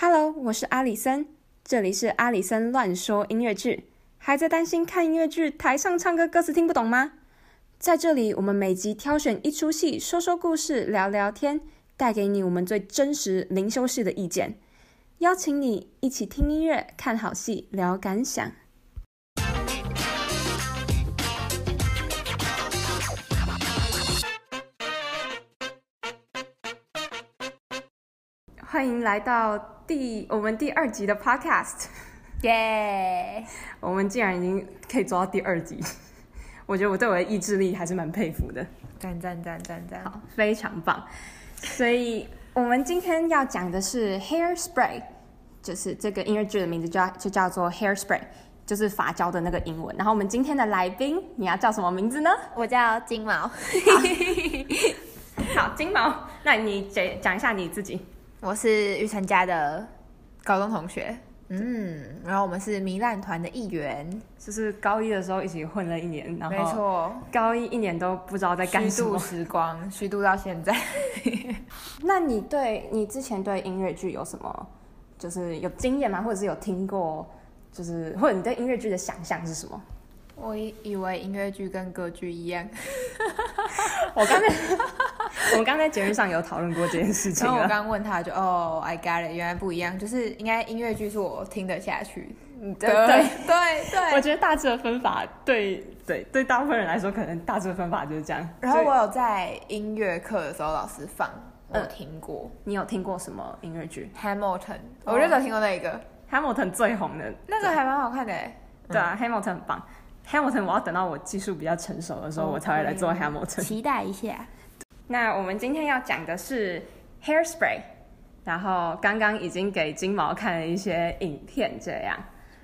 Hello，我是阿里森，这里是阿里森乱说音乐剧。还在担心看音乐剧台上唱歌歌词听不懂吗？在这里，我们每集挑选一出戏，说说故事，聊聊天，带给你我们最真实、零修饰的意见，邀请你一起听音乐、看好戏、聊感想。欢迎来到第我们第二集的 Podcast，耶.我们竟然已经可以做到第二集，我觉得我对我的意志力还是蛮佩服的。赞赞赞赞赞！好，非常棒。所以我们今天要讲的是 Hairspray，就是这个音乐剧的名字叫就叫做 Hairspray，就是发胶的那个英文。然后我们今天的来宾，你要叫什么名字呢？我叫金毛。好，金毛，那你讲讲一下你自己。我是玉成家的高中同学，嗯，然后我们是糜烂团的一员，就是高一的时候一起混了一年，然后没错，高一一年都不知道在干什么，虚度时光，虚度到现在。那你对你之前对音乐剧有什么，就是有经验吗？或者是有听过，就是或者你对音乐剧的想象是什么？我以以为音乐剧跟歌剧一样，我刚才 我们刚才节目上有讨论过这件事情。然后我刚问他就哦，I got it，原来不一样，就是应该音乐剧是我听得下去。对对对 对，我觉得大致的分法对对对大部分人来说，可能大致的分法就是这样。然后我有在音乐课的时候老师放，我听过。你有听过什么音乐剧？Hamilton，我认得听过那一个 Hamilton 最红的那个还蛮好看的。对啊，Hamilton 很棒。Hamilton，我要等到我技术比较成熟的时候，我才会来做 Hamilton。期待一下。那我们今天要讲的是 Hairspray，然后刚刚已经给金毛看了一些影片，这样。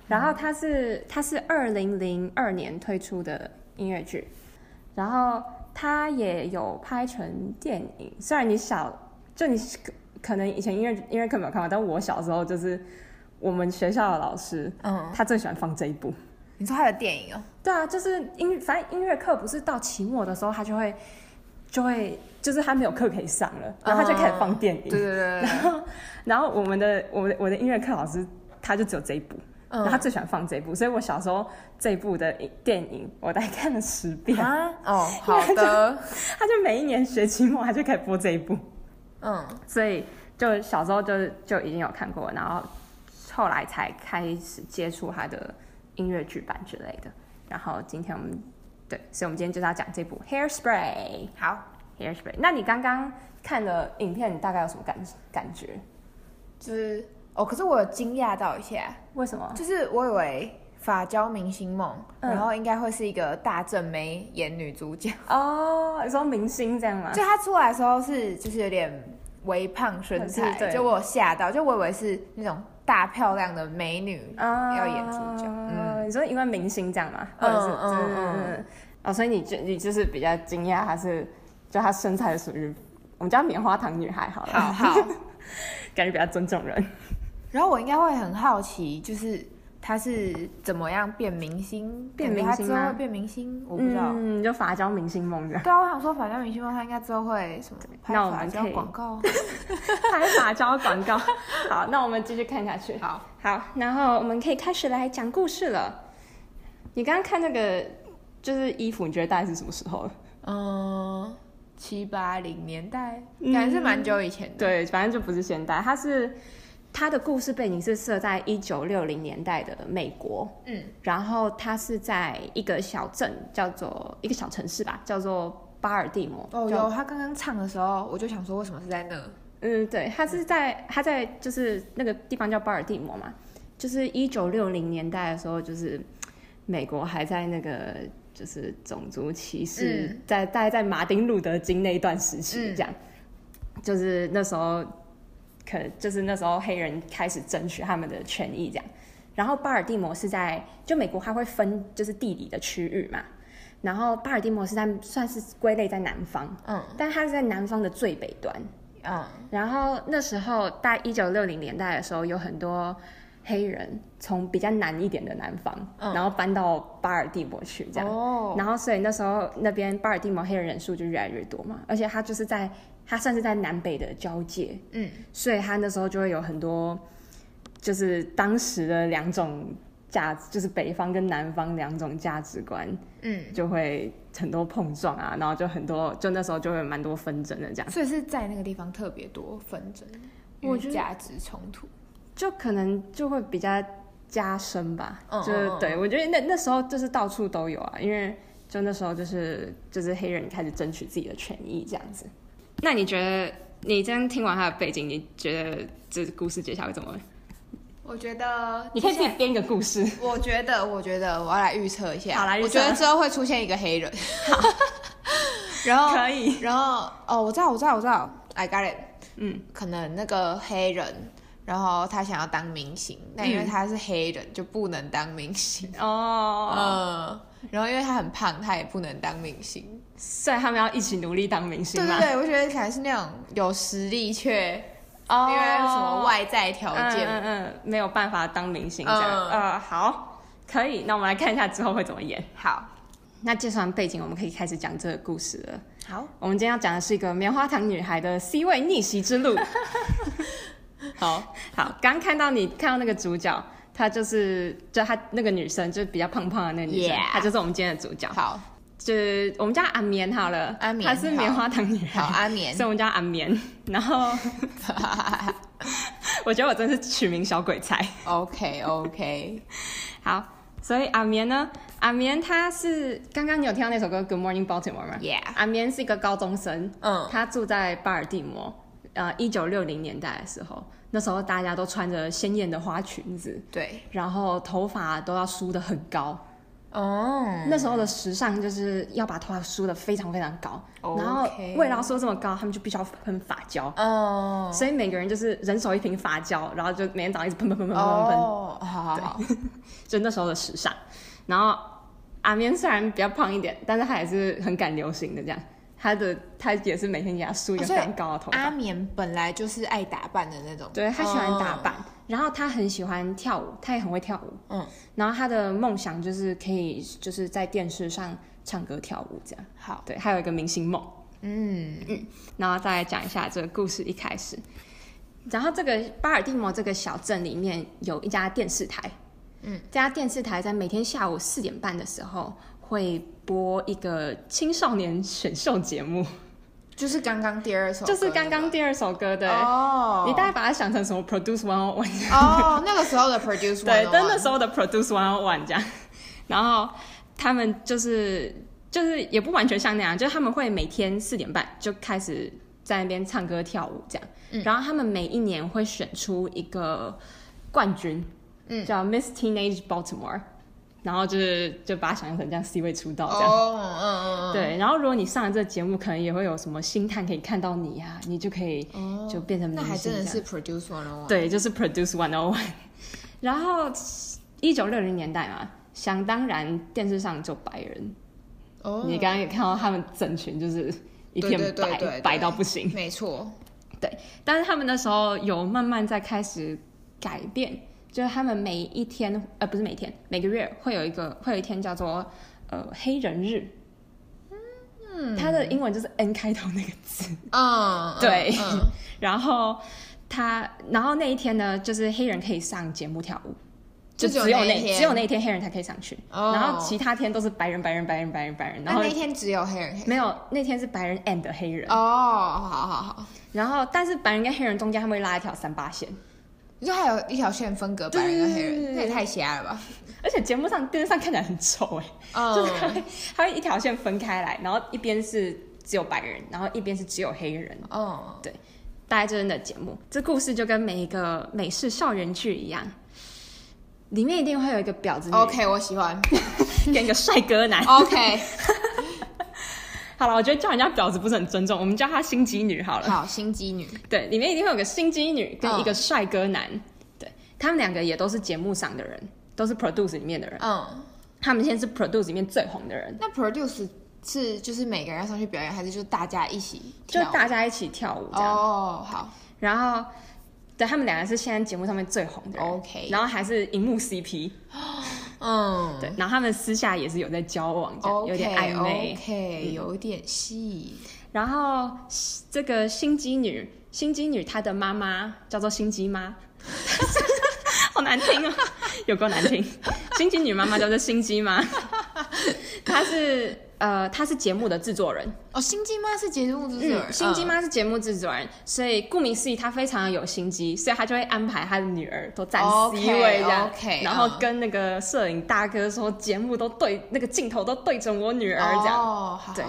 然后它是它是二零零二年推出的音乐剧，然后它也有拍成电影。虽然你小，就你可能以前音乐音乐课没有看过，但我小时候就是我们学校的老师，嗯，他最喜欢放这一部。你说他的电影哦？对啊，就是音，反正音乐课不是到期末的时候，他就会，就会，就是他没有课可以上了，然后他就开始放电影。对对对。然后，然后我们的，我的我的音乐课老师，他就只有这一部，然后他最喜欢放这一部，所以我小时候这一部的电影，我大概看了十遍。啊？哦，好的。他就每一年学期末，他就开始播这一部。嗯。所以就小时候就就已经有看过，然后后来才开始接触他的。音乐剧版之类的，然后今天我们对，所以我们今天就是要讲这部 Hairspray。好，Hairspray。那你刚刚看了影片，你大概有什么感感觉？就是哦，可是我有惊讶到一下，为什么？就是我以为《发胶明星梦》嗯，然后应该会是一个大正妹演女主角哦，你说明星这样吗？就她出来的时候是就是有点微胖身材，对，就我吓到，就我以为是那种。大漂亮的美女要演主角，嗯，嗯，你说因为明星这样嘛？或者是嗯嗯嗯，哦，所以你就你就是比较惊讶，还是就她身材属于我们叫棉花糖女孩好了，好好，感觉比较尊重人。然后我应该会很好奇，就是。他是怎么样变明星？变明星吗？之后会变明星，我不知道。嗯，就发胶明星梦这样。对啊，我想说发胶明星梦，他应该之后会什么？拍发胶广告？拍发胶广告。好，那我们继续看下去。好，好，然后我们可以开始来讲故事了。你刚刚看那个就是衣服，你觉得大概是什么时候？嗯，七八零年代，感觉是蛮久以前的。对，反正就不是现代，它是。他的故事背景是设在一九六零年代的美国，嗯，然后他是在一个小镇，叫做一个小城市吧，叫做巴尔的摩。哦，有他刚刚唱的时候，我就想说，为什么是在那？嗯，对，他是在他在就是那个地方叫巴尔的摩嘛，就是一九六零年代的时候，就是美国还在那个就是种族歧视，嗯、在大概在马丁路德金那一段时期，这样，嗯、就是那时候。可就是那时候黑人开始争取他们的权益这样，然后巴尔的摩是在就美国它会分就是地理的区域嘛，然后巴尔的摩是在算是归类在南方，嗯，但它是在南方的最北端，嗯，然后那时候在一九六零年代的时候，有很多黑人从比较南一点的南方，嗯，然后搬到巴尔的摩去这样，哦，然后所以那时候那边巴尔的摩黑人人数就越来越多嘛，而且它就是在。它算是在南北的交界，嗯，所以它那时候就会有很多就是当时的两种价值，就是北方跟南方两种价值观，嗯，就会很多碰撞啊，然后就很多，就那时候就会蛮多纷争的这样。所以是在那个地方特别多纷争，我觉得价值冲突，就可能就会比较加深吧。嗯、就是对我觉得那那时候就是到处都有啊，因为就那时候就是就是黑人开始争取自己的权益这样子。那你觉得你今天听完他的背景，你觉得这故事接下来会怎么？我觉得你可以自己编一个故事。我觉得，我觉得我要来预测一下。好，来预测。我觉得之后会出现一个黑人。好。然后可以。然后哦，我知道，我知道，我知道。I got it。嗯。可能那个黑人，然后他想要当明星，但因为他是黑人，就不能当明星。哦。嗯。然后因为他很胖，他也不能当明星，所以他们要一起努力当明星。对对对，我觉得可能是那种有实力却。哦，因为什么外在条件，嗯嗯，嗯，没有办法当明星这样。嗯、呃，好，可以，那我们来看一下之后会怎么演。好，那介绍完背景，我们可以开始讲这个故事了。好，我们今天要讲的是一个棉花糖女孩的 C 位逆袭之路。好好，刚看到你看到那个主角，她就是就她那个女生，就是比较胖胖的那个女生，她.就是我们今天的主角。好。就是我们叫阿棉好了，阿棉，她是棉花糖女孩，好阿棉，所以我们叫阿棉。然后，我觉得我真是取名小鬼才。OK OK，好，所以阿棉呢，阿棉他是刚刚你有听到那首歌《Good Morning Baltimore》吗？Yeah，阿棉是一个高中生，嗯，他住在巴尔的摩，呃，一九六零年代的时候，那时候大家都穿着鲜艳的花裙子，对，然后头发都要梳得很高。哦，oh, 那时候的时尚就是要把头发梳得非常非常高，Okay. 然后为了要梳这么高，他们就必须要喷发胶。哦，oh. 所以每个人就是人手一瓶发胶，然后就每天早上一直喷喷喷喷喷喷喷。哦，好好好，就那时候的时尚。然后阿棉虽然比较胖一点，但是他也是很赶流行的这样。他的他也是每天给他梳一个非常高的头发。阿棉本来就是爱打扮的那种，对，他喜欢打扮。Oh. 然后他很喜欢跳舞，他也很会跳舞。嗯，然后他的梦想就是可以就是在电视上唱歌跳舞这样。好，对，还有一个明星梦。嗯嗯，然后再来讲一下这个故事一开始。然后这个巴尔的摩这个小镇里面有一家电视台。嗯，这家电视台在每天下午四点半的时候会播一个青少年选秀节目。就是刚刚第二首，就是刚刚第二首歌的哦。你大概把它想成什么？Produce One One 哦，那个时候的 Produce One 那时候的 Produce One One 这样。然后他们就是就是也不完全像那样，就是他们会每天四点半就开始在那边唱歌跳舞这样。嗯、然后他们每一年会选出一个冠军，嗯，叫 Miss Teenage Baltimore。然后就是就把它想象成这样 C 位出道这样，哦，嗯嗯嗯，对。然后如果你上了这个节目，可能也会有什么星探可以看到你呀，你就可以就变成明星。那还真的是 Produce One One。对，就是 Produce One O One。然后一九六零年代嘛，想当然电视上就白人。哦。你刚刚也看到他们整群就是一片白，白到不行。没错。对，但是他们那时候有慢慢在开始改变。就是他们每一天，呃，不是每天，每个月会有一个，会有一天叫做，呃，黑人日。嗯，它的英文就是 N 开头那个字。嗯，对。嗯、然后他，然后那一天呢，就是黑人可以上节目跳舞，就只有那，那只有那一天黑人才可以上去。哦。然后其他天都是白人，白人，白人，白人，白人。然后那天只有黑人，黑人。没有，那天是白人 and 黑人。哦，好好好。然后，但是白人跟黑人中间他们会拉一条三八线。就还有一条线分隔白人跟黑人，那也太瞎了吧！而且节目上电视上看起来很丑哎，嗯、就是它会它会一条线分开来，然后一边是只有白人，然后一边是只有黑人。哦、嗯，对，大概就是那节目。这故事就跟每一个美式校园剧一样，里面一定会有一个婊子。OK，我喜欢 跟一个帅哥男。OK。好了，我觉得叫人家婊子不是很尊重，我们叫她心机女好了。好，心机女。对，里面一定会有个心机女跟一个帅哥男，嗯、对，他们两个也都是节目上的人，都是 Produce 里面的人。嗯，他们现在是 Produce 里面最红的人。那 Produce 是就是每个人要上去表演，还是就是大家一起跳？就大家一起跳舞这样。哦，好。然后，对，他们两个是现在节目上面最红的人。OK。然后还是荧幕 CP。嗯，对，然后他们私下也是有在交往，这样 okay, 有点暧昧，OK，有点戏。然后这个心机女，心机女她的妈妈叫做心机妈，好难听啊，有够难听。心机女妈妈叫做心机妈？她是呃，她是节目的制作人。哦。心机妈是节目制作人，嗯、心机妈是节目制作人，所以顾名思义，她非常的有心机，所以她就会安排她的女儿都站 C 位这样，okay, okay, 然后跟那个摄影大哥说，节目都对那个镜头都对准我女儿这样。哦，好，对。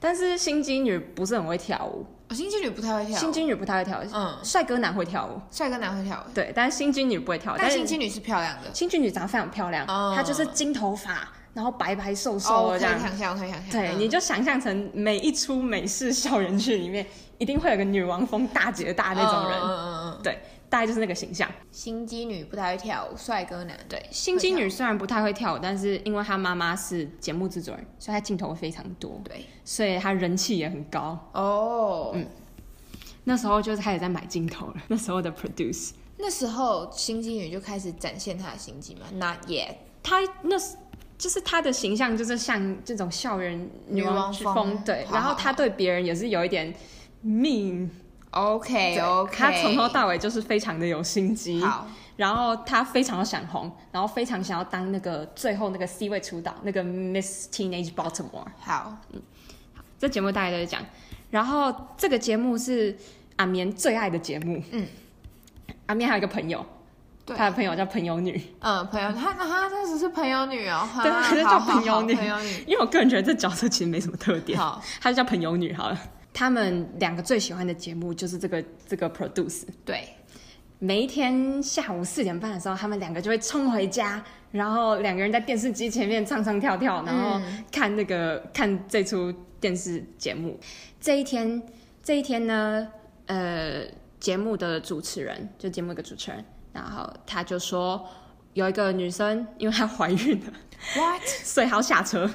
但是心机女不是很会跳舞。哦、心机女不太会跳，心机女不太会跳，嗯，帅哥男会跳舞，帅哥男会跳舞，对，但是心机女不会跳舞，但心机女是漂亮的，心机女长得非常漂亮，嗯、她就是金头发，然后白白瘦瘦的这样，想象，想象，对，嗯、你就想象成每一出美式校园剧里面，一定会有个女王风大姐大那种人，嗯嗯嗯，对。大概就是那个形象，心机女不太会跳舞，帅哥男对。心机女虽然不太会跳舞，但是因为她妈妈是节目制作人，所以她镜头非常多，对，所以她人气也很高哦。嗯，那时候就是开始在买镜头了。那时候的 produce，那时候心机女就开始展现她的心机嘛。Not yet，她那就是她的形象就是像这种校园女王风，对。然后她对别人也是有一点 mean。OK OK，他从头到尾就是非常的有心机，好，然后他非常的想红，然后非常想要当那个最后那个 C 位出道那个 Miss Teenage Baltimore。好，嗯，好，这节目大概都是讲，然后这个节目是阿绵最爱的节目，嗯，阿绵还有一个朋友，对，他的朋友叫朋友女，嗯，朋友，他他他只是朋友女哦，对，他就叫朋友女，朋友女，因为我个人觉得这角色其实没什么特点，好，他就叫朋友女好了。他们两个最喜欢的节目就是这个这个 Produce。对，每一天下午四点半的时候，他们两个就会冲回家，然后两个人在电视机前面唱唱跳跳，然后看那个、嗯、看这出电视节目。这一天，这一天呢，呃，节目的主持人就节目一个主持人，然后他就说有一个女生因为她怀孕了，What？所以她要下车。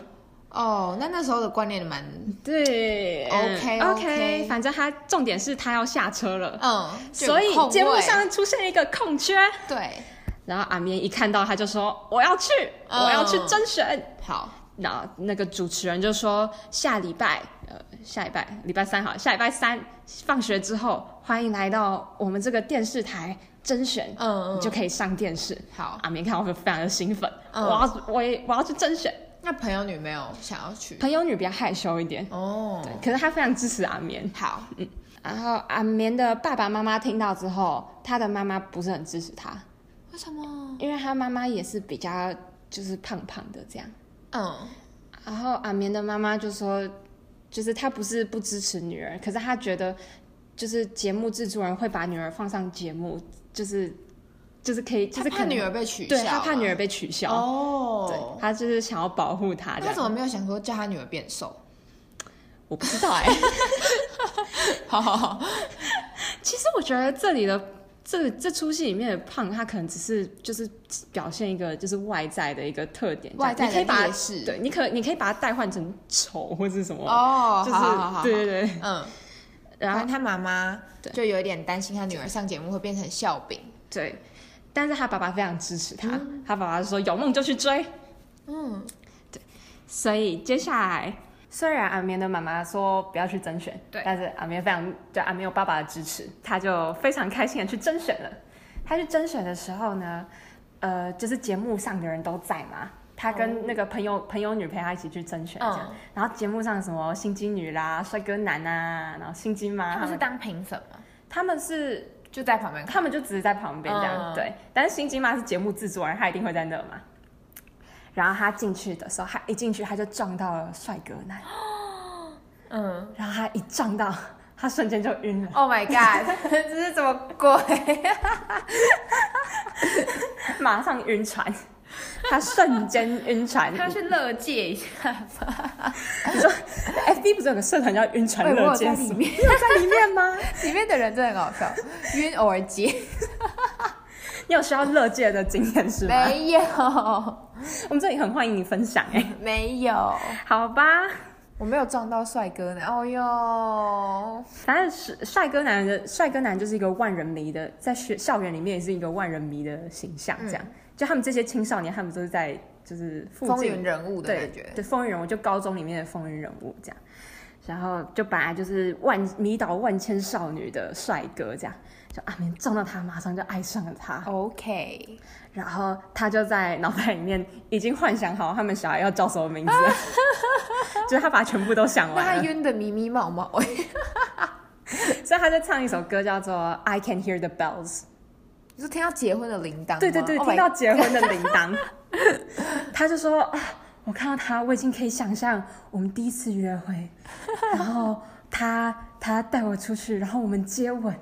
哦，oh, 那那时候的观念蛮对，OK OK，反正他重点是他要下车了，嗯，所以节目上出现一个空缺，对，然后阿绵一看到他就说我要去，嗯、我要去甄选，好，然后那个主持人就说下礼拜，呃，下礼拜礼拜三好，下礼拜三放学之后欢迎来到我们这个电视台甄选，嗯，就可以上电视，好，阿明看我就非常的兴奋，嗯、我要我也我要去甄选。那朋友女没有想要去，朋友女比较害羞一点。哦，对，可是她非常支持阿棉。好，嗯，然后阿棉的爸爸妈妈听到之后，他的妈妈不是很支持他，为什么？因为他妈妈也是比较就是胖胖的这样，嗯，然后阿棉的妈妈就说，就是他不是不支持女儿，可是他觉得就是节目制作人会把女儿放上节目，就是。就是可以，就是怕女儿被取消，对，他怕女儿被取消哦，对，他就是想要保护她。他怎么没有想说叫他女儿变瘦？我不知道哎。好 好好，其实我觉得这里的这这出戏里面的胖，他可能只是就是表现一个就是外在的一个特点，外在的劣势。对，你可你可以把它代换成丑或者什么哦，就是对对对，嗯。然后他妈妈就有点担心他女儿上节目会变成笑柄，对。但是他爸爸非常支持他，嗯、他爸爸就说有梦就去追，嗯，对，所以接下来虽然阿绵的妈妈说不要去甄选，对，但是阿绵非常对阿绵有爸爸的支持，他就非常开心的去甄选了。他去甄选的时候呢，呃，就是节目上的人都在嘛，他跟那个朋友、哦、朋友女陪他一起去甄选这样，嗯、然后节目上什么心机女啦、帅哥男啊，然后心机妈，他们是当评审吗？他们是。就在旁边，他们就只是在旁边这样，嗯、对。但是心机妈是节目制作人，他一定会在那嘛。然后他进去的时候，他一进去他就撞到了帅哥男，嗯。然后他一撞到，他瞬间就晕了。Oh my god！这是什么鬼？马上晕船。他瞬间晕船，他去乐界一下吧。你说，FB 不是有个社团叫晕船乐界？里面有在里面吗？里面的人真的很好笑，晕偶尔接。你有需要乐界的经验是吗？没有，我们这里很欢迎你分享哎。没有，好吧，我没有撞到帅哥呢。哦哟，反正是帅哥男的帅哥男就是一个万人迷的，在学校园里面也是一个万人迷的形象，这样。就他们这些青少年，他们都是在就是风云人物的感觉，对，对风云人物，就高中里面的风云人物这样。然后就本来就是万迷倒万千少女的帅哥这样，就阿明撞到他，马上就爱上了他。OK，然后他就在脑袋里面已经幻想好他们小孩要叫什么名字，就是他把全部都想完了。他晕的迷迷茫茫，所以他就唱一首歌叫做《I Can Hear the Bells》，你是听到结婚的铃铛？对对对，oh、听到结婚的铃铛。他就说啊，我看到他，我已经可以想象我们第一次约会，然后他他带我出去，然后我们接吻。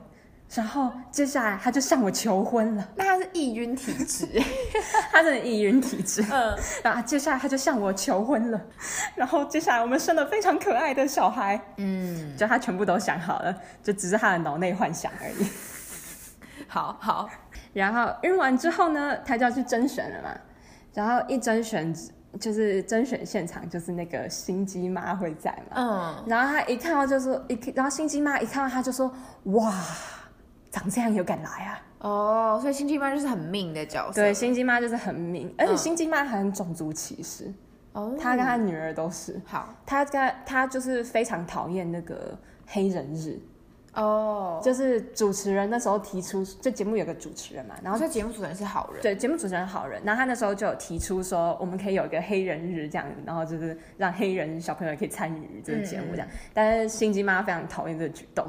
然后接下来他就向我求婚了。那他是易晕体质，他是易晕体质。嗯，然后接下来他就向我求婚了。然后接下来我们生了非常可爱的小孩。嗯，就他全部都想好了，就只是他的脑内幻想而已。好好，然后晕完之后呢，他就要去甄选了嘛。然后一甄选就是甄选现场，就是那个心机妈会在嘛。嗯，然后他一看到就说一，然后心机妈一看到他就说哇。长这样有敢来啊？哦，所以心机妈就是很命的角色。对，心机妈就是很命，而且心机妈还很种族歧视。哦，她跟她女儿都是。好，她跟她就是非常讨厌那个黑人日。哦，就是主持人那时候提出，就节目有个主持人嘛，然后这节目主持人是好人。对，节目主持人好人，然后他那时候就有提出说，我们可以有一个黑人日这样，然后就是让黑人小朋友可以参与这个节目这样。嗯、但是心机妈非常讨厌这个举动。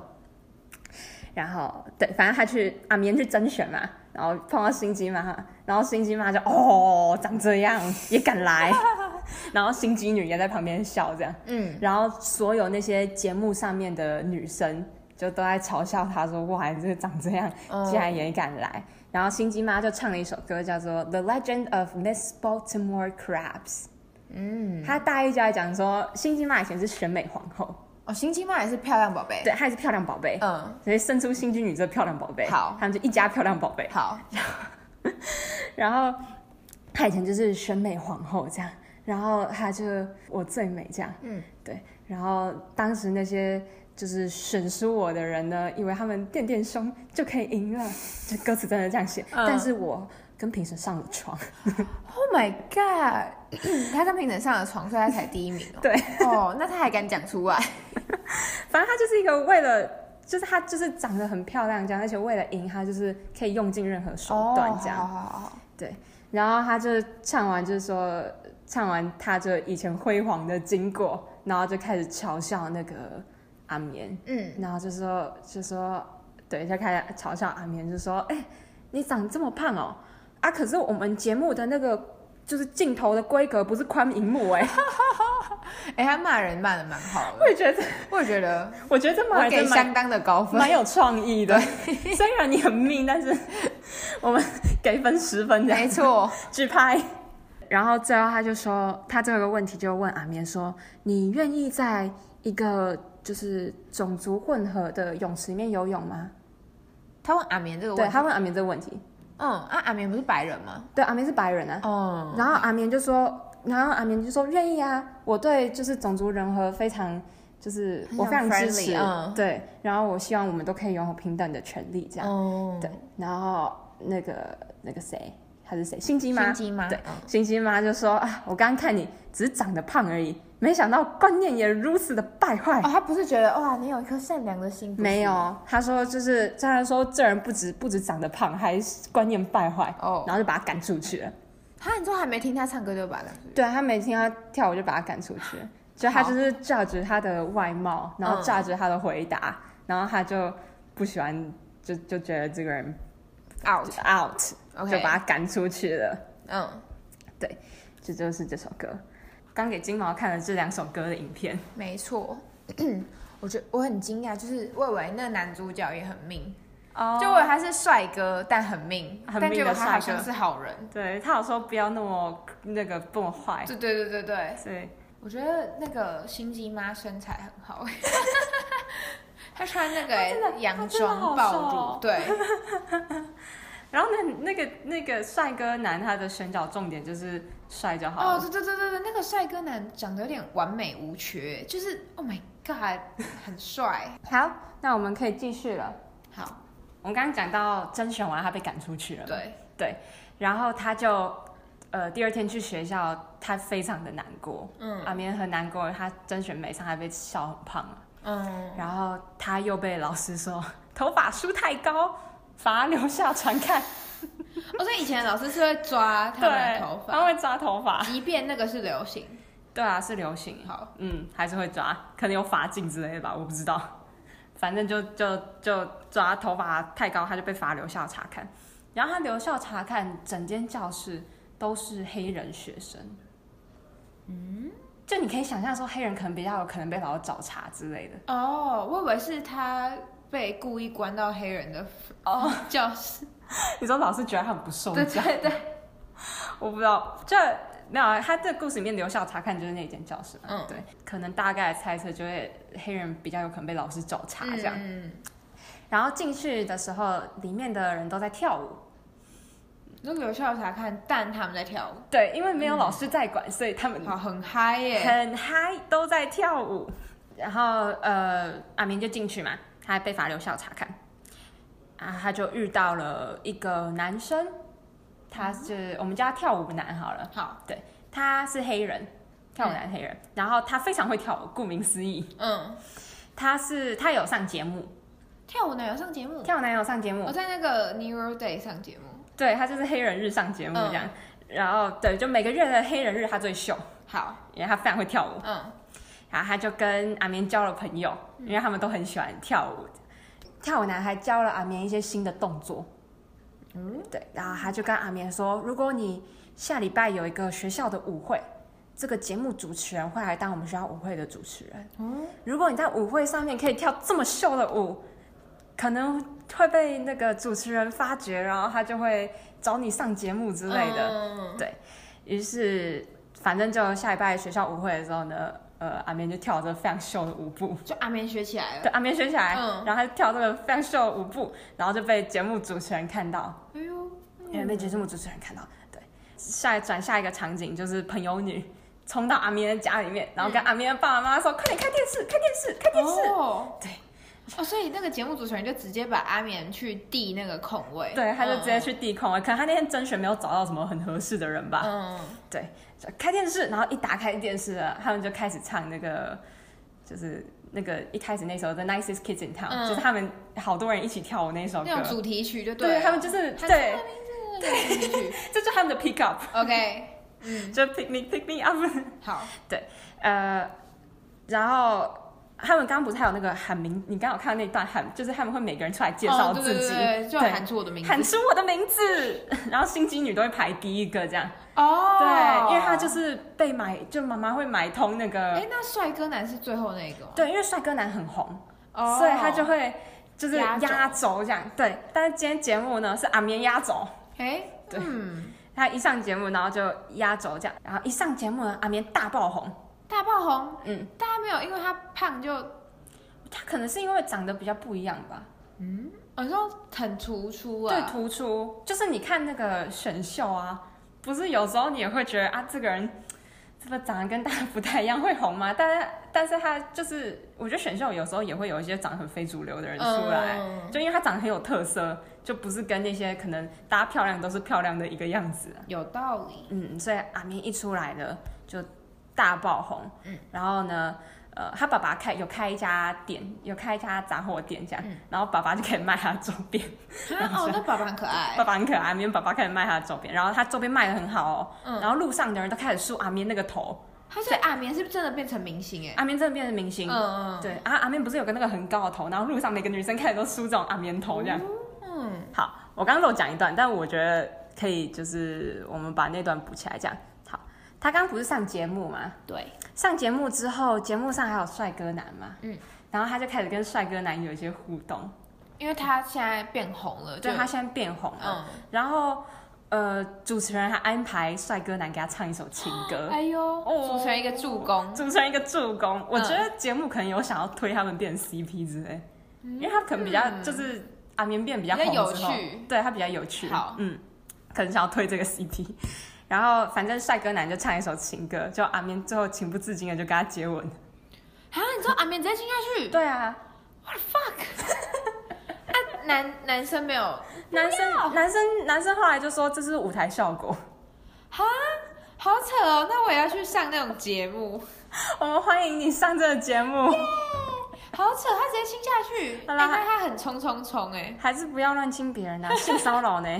然后对，反正他去阿棉去甄选嘛，然后碰到心机妈，然后心机妈就哦，长这样也敢来，然后心机女也在旁边笑这样，嗯，然后所有那些节目上面的女生就都在嘲笑他说哇，这个长这样竟然也敢来，嗯、然后心机妈就唱了一首歌叫做《The Legend of Miss Baltimore Crabs》，嗯，他大意就在讲说心机妈以前是选美皇后。哦，心机妈也是漂亮宝贝，对，她也是漂亮宝贝，嗯，所以生出心机女这漂亮宝贝，好，他们就一家漂亮宝贝，好，然后她以前就是选美皇后这样，然后她就我最美这样，嗯，对，然后当时那些就是选输我的人呢，以为他们垫垫胸就可以赢了，这歌词真的这样写，嗯、但是我。跟评审上了床，Oh my god！他跟评审上了床，所以他才第一名哦。对，哦，oh, 那他还敢讲出来？反正他就是一个为了，就是他就是长得很漂亮这样，而且为了赢他就是可以用尽任何手段这样。Oh, 对，然后他就唱完，就是说唱完他就以前辉煌的经过，然后就开始嘲笑那个阿棉，嗯，然后就说就说对，就开始嘲笑阿棉，就说哎、欸，你长这么胖哦。啊！可是我们节目的那个就是镜头的规格不是宽荧幕哎，哎，他骂人骂的蛮好的，我也觉得，我也觉得，我觉得这骂给相当的高分，蛮有创意的。虽然你很命，但是我们给分十分，没错，举拍。然后最后他就说，他这个问题就问阿棉说：“你愿意在一个就是种族混合的泳池里面游泳吗？”他问阿棉这个问题，对，他问阿棉这个问题。嗯，啊，阿棉不是白人吗？对，阿棉是白人啊。哦、嗯。然后阿棉就说，然后阿棉就说愿意啊，我对就是种族融合非常，就是我非常支持。嗯。对，然后我希望我们都可以拥有平等的权利，这样。嗯。对，然后那个那个谁，他是谁？心机妈。心机妈。对，心机妈就说啊，我刚刚看你只是长得胖而已。没想到观念也如此的败坏哦！他不是觉得哇，你有一颗善良的心？没有，他说就是，虽然说这人不止不止长得胖，还观念败坏哦，然后就把他赶出去了。他你说还没听他唱歌就把他赶出去？对啊，他没听他跳舞就把他赶出去了。就他就是 judge 他的外貌，然后 judge 他的回答，然后他就不喜欢，就就觉得这个人 out out，就把他赶出去了。嗯，对，这就是这首歌。刚给金毛看了这两首歌的影片，没错，我觉得我很惊讶，就是我以为那个男主角也很命，oh, 就我以为他是帅哥，但很命，很命的帅哥，但结果他好像是好人，对，他有说不要那么那个不么坏，对对对对对，对，我觉得那个心机妈身材很好，他穿那个洋装暴露，对。然后那那个那个帅哥男，他的选角重点就是帅就好了。哦，对对对对对，那个帅哥男长得有点完美无缺，就是 Oh my God，很帅。好，那我们可以继续了。好，我们刚刚讲到甄选完，他被赶出去了。对对，然后他就呃第二天去学校，他非常的难过。嗯，阿明很难过，他甄选没上，还被笑很胖。嗯，然后他又被老师说 头发梳太高。罚留校传看。哦，所以以前老师是会抓他们的头发，他会抓头发，即便那个是流行。对啊，是流行。好，嗯，还是会抓，可能有罚金之类的吧，我不知道。反正就就就抓头发太高，他就被罚留校查看。然后他留校查看，整间教室都是黑人学生。嗯，就你可以想象说，黑人可能比较有可能被老师找茬之类的。哦，我以为是他被故意关到黑人的哦教室。你说老师觉得他很不受教？对对对，我不知道这。没有啊，他这故事里面留校查看就是那间教室嘛。嗯，对，可能大概猜测就会黑人比较有可能被老师找茬这样。嗯，然后进去的时候，里面的人都在跳舞。那留校查看，但他们在跳舞。对，因为没有老师在管，嗯、所以他们好很嗨耶，很嗨，都在跳舞。然后呃，阿明就进去嘛，他还被罚留校查看。啊，他就遇到了一个男生。他是我们叫他跳舞男好了，好，对，他是黑人，跳舞男黑人，嗯、然后他非常会跳舞，顾名思义，嗯，他是他有上节目，跳舞男有上节目，跳舞男有上节目，我在那个 New Day 上节目，对，他就是黑人日上节目这样，嗯、然后对，就每个月的黑人日他最秀，好，因为他非常会跳舞，嗯，然后他就跟阿绵交了朋友，因为他们都很喜欢跳舞，跳舞男孩教了阿绵一些新的动作。嗯，对，然后他就跟阿绵说，如果你下礼拜有一个学校的舞会，这个节目主持人会来当我们学校舞会的主持人。嗯，如果你在舞会上面可以跳这么秀的舞，可能会被那个主持人发掘，然后他就会找你上节目之类的。嗯，对，于是，反正就下礼拜学校舞会的时候呢。呃，阿绵就跳这个非常秀的舞步，就阿绵学起来了。对，阿绵学起来，嗯，然后他就跳这个非常秀的舞步，然后就被节目主持人看到。哎呦，因为被节目主持人看到。对，下一转下一个场景就是朋友女冲到阿明的家里面，然后跟阿明的爸爸妈妈说：“嗯、快点看电视，看电视，看电视。哦”对。哦，所以那个节目主持人就直接把阿绵去递那个空位，对，他就直接去递空位。嗯、可能他那天甄选没有找到什么很合适的人吧。嗯，对，就开电视，然后一打开电视了，他们就开始唱那个，就是那个一开始那首《The Nicest Kids in Town》，嗯，就是他们好多人一起跳舞那首歌，那种主题曲就对，对他们就是对，对，这就是他们的 pick up。OK，嗯，就 pick me pick me up。好，对，呃，然后。他们刚刚不是还有那个喊名？你刚刚有看到那段喊，就是他们会每个人出来介绍自己，哦、对对对，就喊出我的名字，喊出我的名字，然后心机女都会排第一个这样。哦，对，因为他就是被买，就妈妈会买通那个。哎，那帅哥男是最后那个？对，因为帅哥男很红，哦、所以他就会就是压轴这样。对，但是今天节目呢是阿绵压轴。哎，对，嗯、他一上节目，然后就压轴这样，然后一上节目呢，阿绵大爆红。大爆红，嗯，大家没有，因为他胖就，他可能是因为长得比较不一样吧，嗯，我说很突出啊，对，突出，就是你看那个选秀啊，不是有时候你也会觉得啊，这个人这个长得跟大家不太一样，会红吗？但是，但是他就是，我觉得选秀有时候也会有一些长得很非主流的人出来，嗯、就因为他长得很有特色，就不是跟那些可能大家漂亮都是漂亮的一个样子，有道理，嗯，所以阿明一出来的就。大爆红，嗯，然后呢，呃，他爸爸开有开一家店，有开一家杂货店这样，嗯、然后爸爸就可以卖他的周边。啊、哦，那爸爸很可爱。爸爸很可爱，因为爸爸开始卖他的周边，然后他周边卖的很好哦，嗯，然后路上的人都开始梳阿绵那个头。他是阿绵是不是真的变成明星哎？阿绵真的变成明星，嗯嗯，对啊，阿绵不是有个那个很高的头，然后路上每个女生开始都梳这种阿绵头这样。嗯，好，我刚刚漏讲一段，但我觉得可以，就是我们把那段补起来这样。他刚刚不是上节目吗？对，上节目之后，节目上还有帅哥男嘛？嗯，然后他就开始跟帅哥男有一些互动，因为他现在变红了，对，他现在变红了。嗯，然后呃，主持人还安排帅哥男给他唱一首情歌。哎呦，哦，组成一个助攻，组成一个助攻。我觉得节目可能有想要推他们变 CP 之类，因为他可能比较就是阿绵变比较有趣，对他比较有趣。好，嗯，可能想要推这个 CP。然后反正帅哥男就唱一首情歌，就阿绵最后情不自禁的就跟他接吻。啊，你知道阿绵直接亲下去？对啊。What the fuck？啊，男男生没有，男生男生男生后来就说这是舞台效果。哈，好扯哦，那我也要去上那种节目。我们欢迎你上这个节目。好扯，他直接亲下去，哎、欸，那他很冲冲冲，哎，还是不要乱亲别人啊，性骚扰呢？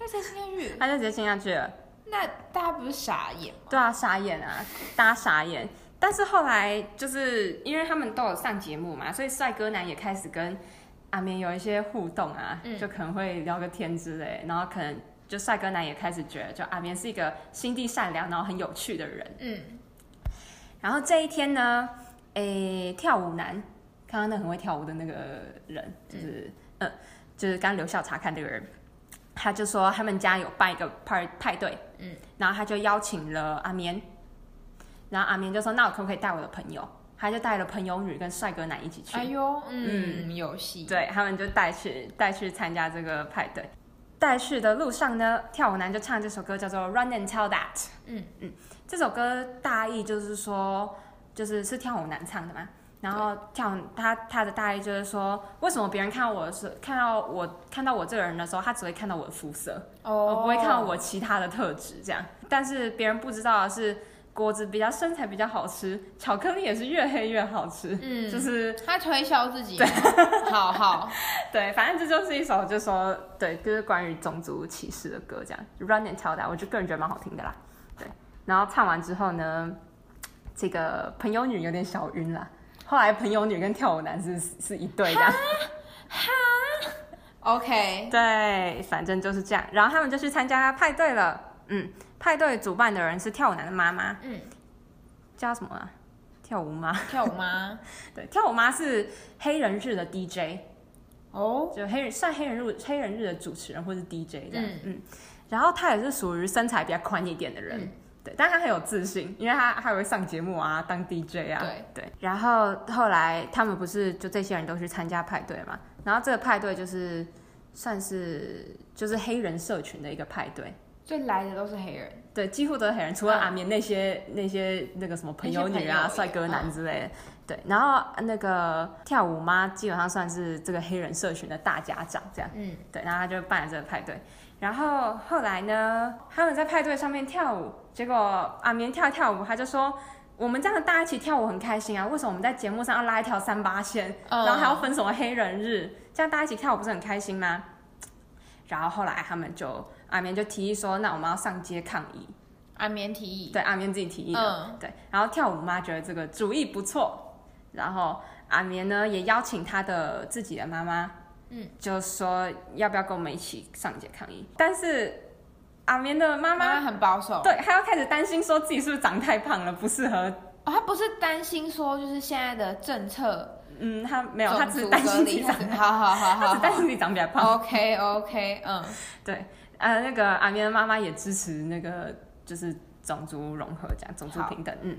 那直接亲下去，他就直接亲下去了。那大家不是傻眼吗？对啊，傻眼啊，大家傻眼。但是后来就是因为他们都有上节目嘛，所以帅哥男也开始跟阿绵有一些互动啊，嗯、就可能会聊个天之类，然后可能就帅哥男也开始觉得，就阿绵是一个心地善良，然后很有趣的人。嗯。然后这一天呢，诶，跳舞男，刚刚那很会跳舞的那个人，就是嗯、呃，就是刚留校查看这个人，他就说他们家有办一个派派对，嗯，然后他就邀请了阿绵，然后阿绵就说，那我可不可以带我的朋友？他就带了朋友女跟帅哥男一起去。哎呦，嗯，有戏。对，他们就带去带去参加这个派对，带去的路上呢，跳舞男就唱这首歌叫做《Run and Tell That》。嗯嗯。这首歌大意就是说，就是是跳舞男唱的嘛。然后跳他他的大意就是说，为什么别人看到我的时候，看到我看到我这个人的时候，他只会看到我的肤色，哦、oh. 不会看到我其他的特质这样。但是别人不知道的是，果子比较身材比较好吃，巧克力也是越黑越好吃。嗯，就是他推销自己。对，好好。对，反正这就是一首就是说对，就是关于种族歧视的歌这样。Run and tell that，我就个人觉得蛮好听的啦。对然后唱完之后呢，这个朋友女有点小晕了。后来朋友女跟跳舞男是是一对的。哈，OK，对，反正就是这样。然后他们就去参加派对了。嗯，派对主办的人是跳舞男的妈妈。嗯，叫什么啊？跳舞妈？跳舞妈？对，跳舞妈是黑人日的 DJ。哦，就黑人算黑人日黑人日的主持人或是 DJ 这样。嗯嗯。然后他也是属于身材比较宽一点的人。嗯对，但他很有自信，因为他还会上节目啊，当 DJ 啊。对对。然后后来他们不是就这些人都去参加派对嘛？然后这个派对就是算是就是黑人社群的一个派对，所以来的都是黑人。对，几乎都是黑人，除了阿绵那些、嗯、那些那个什么朋友女啊、帅哥男之类的。嗯、对，然后那个跳舞妈基本上算是这个黑人社群的大家长，这样。嗯。对，然后他就办了这个派对。然后后来呢，他们在派对上面跳舞，结果阿棉跳跳舞，他就说：“我们这样大家一起跳舞很开心啊，为什么我们在节目上要拉一条三八线，然后还要分什么黑人日？这样大家一起跳舞不是很开心吗？”然后后来他们就阿棉就提议说：“那我们要上街抗议。”阿棉提议，对，阿棉自己提议的，嗯、对。然后跳舞妈觉得这个主意不错，然后阿棉呢也邀请他的自己的妈妈。嗯，就说要不要跟我们一起上街抗议？但是阿棉的妈妈很保守，对，她要开始担心说自己是不是长太胖了，不适合。哦，她不是担心说就是现在的政策，嗯，她没有，她只是担心自己长，好好好好，她只担心自己长比较胖。OK OK，嗯，对，呃，那个阿棉的妈妈也支持那个就是种族融合，这样种族平等，嗯。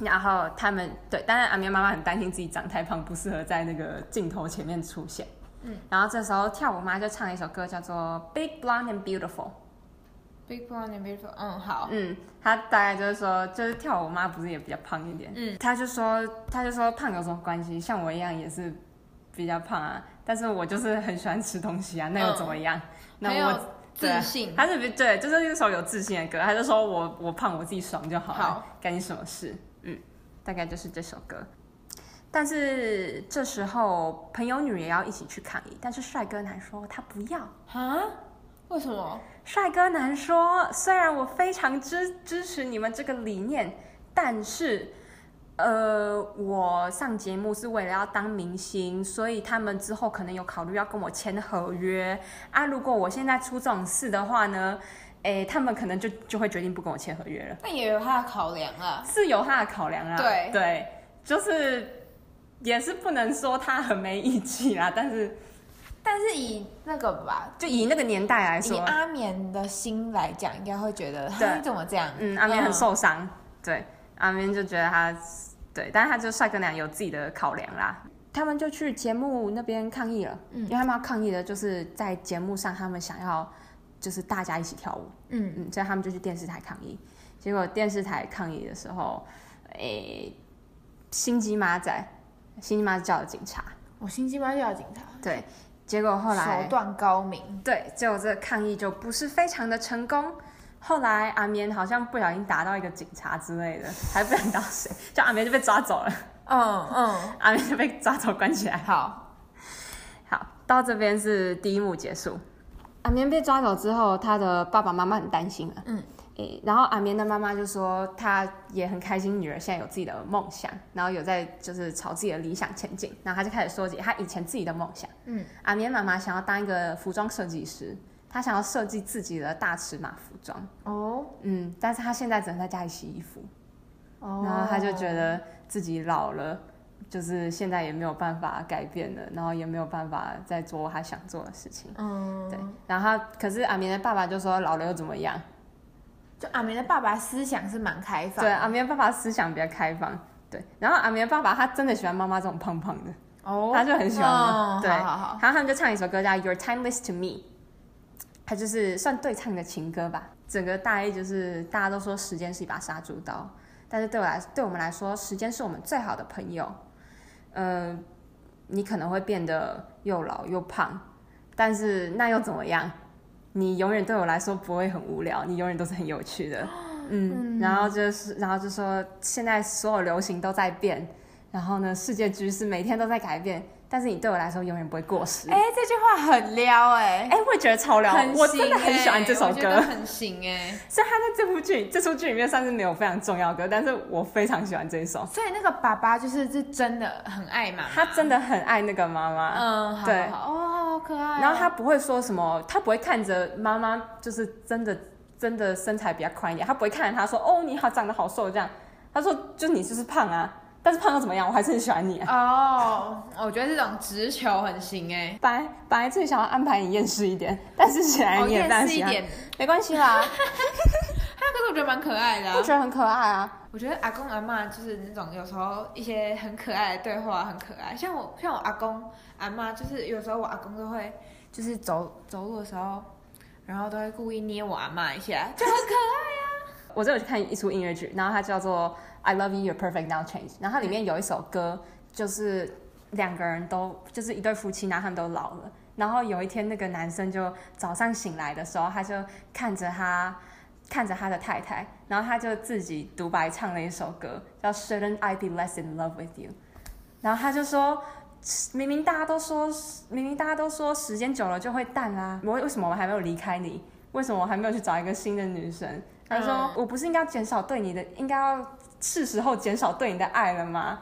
然后他们对，当然阿棉妈妈很担心自己长太胖，不适合在那个镜头前面出现。嗯，然后这时候跳舞妈就唱了一首歌，叫做《Big Blonde and Beautiful》。Big Blonde and Beautiful，嗯，好。嗯，她大概就是说，就是跳舞妈不是也比较胖一点？嗯，她就说，她就说胖有什么关系？像我一样也是比较胖啊，但是我就是很喜欢吃东西啊，那又怎么样？嗯、那我自信，她是对，就是那首有自信的歌。他就说我我胖我自己爽就好了，好，干你什么事？嗯，大概就是这首歌。但是这时候，朋友女也要一起去抗议，但是帅哥男说他不要啊？为什么？帅哥男说，虽然我非常支支持你们这个理念，但是，呃，我上节目是为了要当明星，所以他们之后可能有考虑要跟我签合约啊。如果我现在出这种事的话呢，诶，他们可能就就会决定不跟我签合约了。那也有他的考量啊，是有他的考量啊。对对，就是。也是不能说他很没义气啦，但是，但是以那个吧，就以那个年代来说，以阿绵的心来讲，应该会觉得，对，你 怎么这样？嗯，阿绵很受伤，嗯、对，阿绵就觉得他，对，但是他就帅哥俩有自己的考量啦。他们就去节目那边抗议了，嗯，因为他们要抗议的就是在节目上，他们想要就是大家一起跳舞，嗯嗯，所以他们就去电视台抗议。结果电视台抗议的时候，诶、欸，心机马仔。星鸡妈叫了警察，我星鸡妈叫了警察。对，结果后来手段高明。对，结果这个抗议就不是非常的成功。后来阿绵好像不小心打到一个警察之类的，还不知道谁，就阿绵就被抓走了。嗯嗯，阿绵就被抓走关起来。好，好，到这边是第一幕结束。阿绵被抓走之后，他的爸爸妈妈很担心了。嗯。然后阿绵的妈妈就说，她也很开心，女儿现在有自己的梦想，然后有在就是朝自己的理想前进。然后她就开始说起她以前自己的梦想。嗯，阿绵妈妈想要当一个服装设计师，她想要设计自己的大尺码服装。哦，嗯，但是她现在只能在家里洗衣服。哦，然后她就觉得自己老了，就是现在也没有办法改变了，然后也没有办法再做她想做的事情。嗯，对。然后可是阿绵的爸爸就说，老了又怎么样？就阿明的爸爸思想是蛮开放，对，阿明的爸爸思想比较开放，对。然后阿明的爸爸他真的喜欢妈妈这种胖胖的，哦，他就很喜欢，哦、对。好好好。然后他们就唱一首歌叫《You're Timeless to Me》，他就是算对唱的情歌吧。整个大意就是大家都说时间是一把杀猪刀，但是对我来，对我们来说，时间是我们最好的朋友。嗯、呃，你可能会变得又老又胖，但是那又怎么样？你永远对我来说不会很无聊，你永远都是很有趣的，嗯，嗯，然后就是，然后就说现在所有流行都在变，然后呢，世界局势每天都在改变，但是你对我来说永远不会过时。哎，这句话很撩哎，哎，我也觉得超撩，我真的很喜欢这首歌，很行哎。所以他在这部剧这出剧里面算是没有非常重要的歌，但是我非常喜欢这一首。所以那个爸爸就是是真的很爱妈妈，他真的很爱那个妈妈，嗯，对，哦。好可爱、哦，然后他不会说什么，他不会看着妈妈，就是真的真的身材比较宽一点，他不会看着他说，哦，你好长得好瘦这样，他说就你就是胖啊，但是胖又怎么样，我还是很喜欢你啊。哦，我觉得这种直球很行哎。本来本来自己想要安排你厌世一点，但是显然你也厌世一点，没关系啦。他可是我觉得蛮可爱的、啊，我觉得很可爱啊。我觉得阿公阿妈就是那种有时候一些很可爱的对话很可爱，像我像我阿公阿妈，就是有时候我阿公都会就是走走路的时候，然后都会故意捏我阿妈一下，就很可爱啊。我这有去看一出音乐剧，然后它叫做 I Love You You're Perfect Now Change，然后它里面有一首歌，就是两个人都就是一对夫妻，然后他们都老了，然后有一天那个男生就早上醒来的时候，他就看着他。看着他的太太，然后他就自己独白唱了一首歌，叫 Shouldn't I Be Less in Love with You？然后他就说，明明大家都说，明明大家都说时间久了就会淡啦，我为什么我还没有离开你？为什么我还没有去找一个新的女生？他说，嗯、我不是应该减少对你的，应该要是时候减少对你的爱了吗？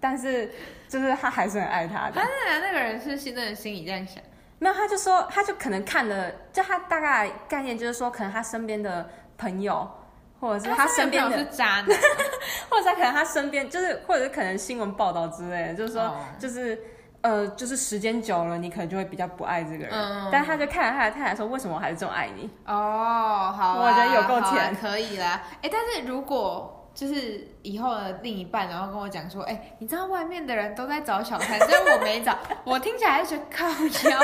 但是就是他还是很爱他的。他是那个人是现在的心里这样想，没有，他就说，他就可能看了，就他大概概念就是说，可能他身边的。朋友，或者是他身边的是渣男，或者他可能他身边就是，或者是可能新闻报道之类的，就是说，oh. 就是呃，就是时间久了，你可能就会比较不爱这个人。嗯，但他就看了他的太太说：“为什么我还是这么爱你？”哦，oh, 好，我觉得有够甜，可以啦。哎、欸，但是如果就是以后的另一半，然后跟我讲说：“哎、欸，你知道外面的人都在找小三，但是我没找。”我听起来就觉得靠腰。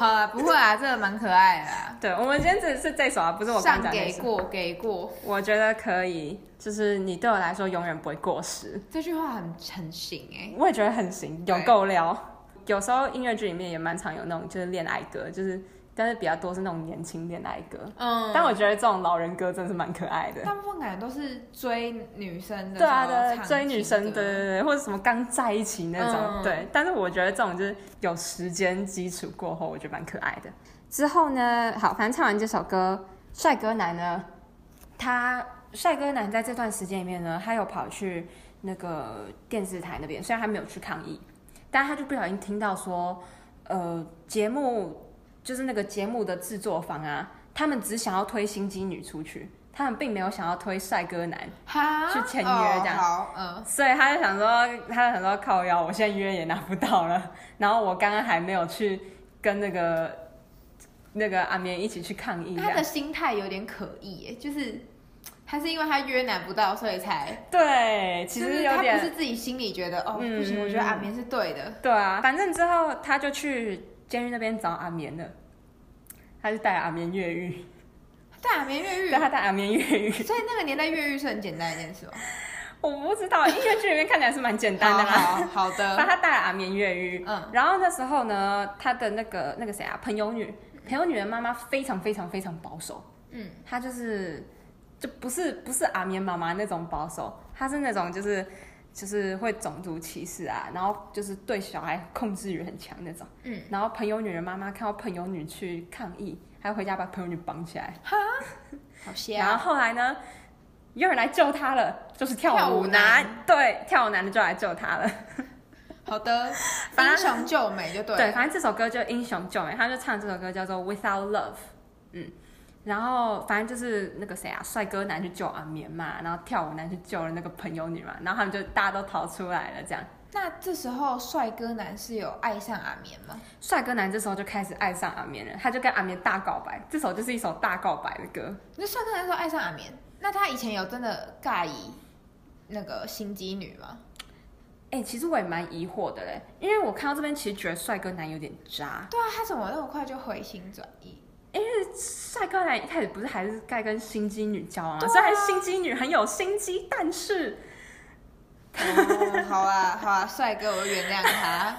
好啊，不会啊，这个蛮可爱的啊。对，我们今天只是这首啊，不是我刚讲的。给过，给过。我觉得可以，就是你对我来说永远不会过时。这句话很很行哎。我也觉得很行，有够撩。有时候音乐剧里面也蛮常有那种就是恋爱歌，就是。但是比较多是那种年轻恋爱歌，嗯，但我觉得这种老人歌真的是蛮可爱的。大部分感觉都是追女生的，对啊，对，追女生，对对对，或者什么刚在一起那种，嗯、对。但是我觉得这种就是有时间基础过后，我觉得蛮可爱的。之后呢，好，反正唱完这首歌，帅哥男呢，他帅哥男在这段时间里面呢，他有跑去那个电视台那边，虽然他没有去抗议，但他就不小心听到说，呃，节目。就是那个节目的制作方啊，他们只想要推心机女出去，他们并没有想要推帅哥男去签约这样。好，嗯。所以他就想说，他就想说靠腰，我现在约也拿不到了。然后我刚刚还没有去跟那个那个阿绵一起去抗议。他的心态有点可疑耶，就是他是因为他约拿不到，所以才对。其实有点他不是自己心里觉得哦，不行，我觉得阿绵是对的。对啊，反正之后他就去。监狱那边找阿棉的，他是带阿棉越狱，带阿棉越狱，对，他带阿棉越狱。所以那个年代越狱是很简单的一件事吗？我不知道，音乐剧里面看起来是蛮简单的啦。好，好的。把他带了阿绵越狱，嗯，然后那时候呢，他的那个那个谁啊，朋友女，朋友女的妈妈非常非常非常保守，嗯，她就是就不是不是阿绵妈妈那种保守，她是那种就是就是会种族歧视啊，然后就是对小孩控制欲很强那种。嗯。然后朋友女的妈妈看到朋友女去抗议，还要回家把朋友女绑起来。哈，好笑。然后后来呢，有人来救她了，就是跳舞男。对，跳舞男的就来救她了。好的，英雄救美就对。对，反正这首歌就英雄救美，他就唱这首歌叫做 Without Love。嗯。然后反正就是那个谁啊，帅哥男去救阿棉嘛，然后跳舞男去救了那个朋友女嘛，然后他们就大家都逃出来了，这样。那这时候帅哥男是有爱上阿棉吗？帅哥男这时候就开始爱上阿棉了，他就跟阿棉大告白，这首就是一首大告白的歌。那帅哥男说爱上阿棉，那他以前有真的尬意那个心机女吗？哎、欸，其实我也蛮疑惑的嘞，因为我看到这边其实觉得帅哥男有点渣。对啊，他怎么那么快就回心转意？因为帅哥男一开始不是还是该跟心机女交往吗？虽然心机女很有心机，但是，哦，好啊，好啊，帅哥，我原谅他。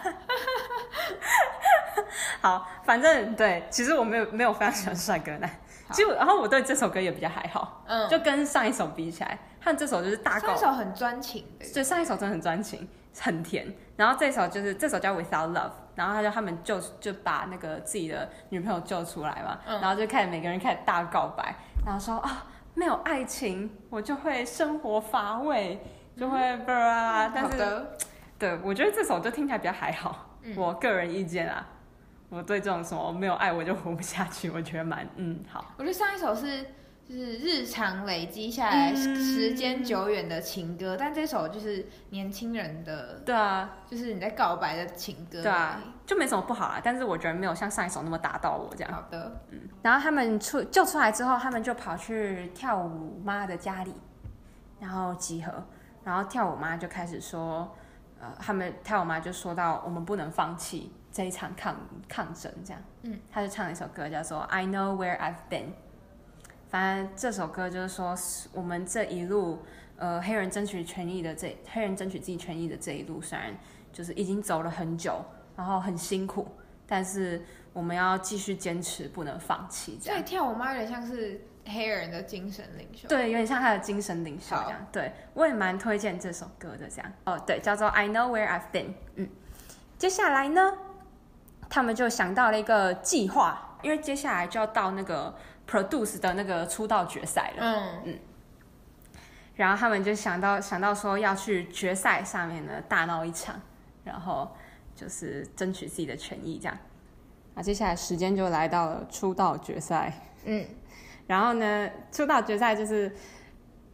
好，反正对，其实我没有没有非常喜欢帅哥男，其实然后我对这首歌也比较还好，嗯，就跟上一首比起来，和这首就是大高，上一首很专情的，对，上一首真的很专情，很甜，然后这首就是这首叫 Without Love。然后他就他们救就把那个自己的女朋友救出来嘛，嗯、然后就开始每个人开始大告白，然后说啊，没有爱情我就会生活乏味，就会不啦，嗯、但是对，我觉得这首就听起来比较还好，嗯、我个人意见啊，我对这种什么没有爱我就活不下去，我觉得蛮嗯好。我觉得上一首是。就是日常累积下来时间久远的情歌，嗯、但这首就是年轻人的，对啊，就是你在告白的情歌，对啊，就没什么不好啊。但是我觉得没有像上一首那么打到我这样。好的，嗯。然后他们出救出来之后，他们就跑去跳舞妈的家里，然后集合，然后跳舞妈就开始说，呃，他们跳舞妈就说到，我们不能放弃这一场抗抗争，这样，嗯，他就唱了一首歌叫做 I Know Where I've Been。反正这首歌就是说，我们这一路，呃，黑人争取权益的这黑人争取自己权益的这一路，虽然就是已经走了很久，然后很辛苦，但是我们要继续坚持，不能放弃。这样。所以跳舞妈有点像是黑人的精神领袖。对，有点像他的精神领袖这样。对，我也蛮推荐这首歌的这样。哦，对，叫做 I Know Where I've Been。嗯，接下来呢，他们就想到了一个计划，因为接下来就要到那个。Produce 的那个出道决赛了，嗯。嗯，然后他们就想到想到说要去决赛上面呢大闹一场，然后就是争取自己的权益这样。那接下来时间就来到了出道决赛，嗯，然后呢出道决赛就是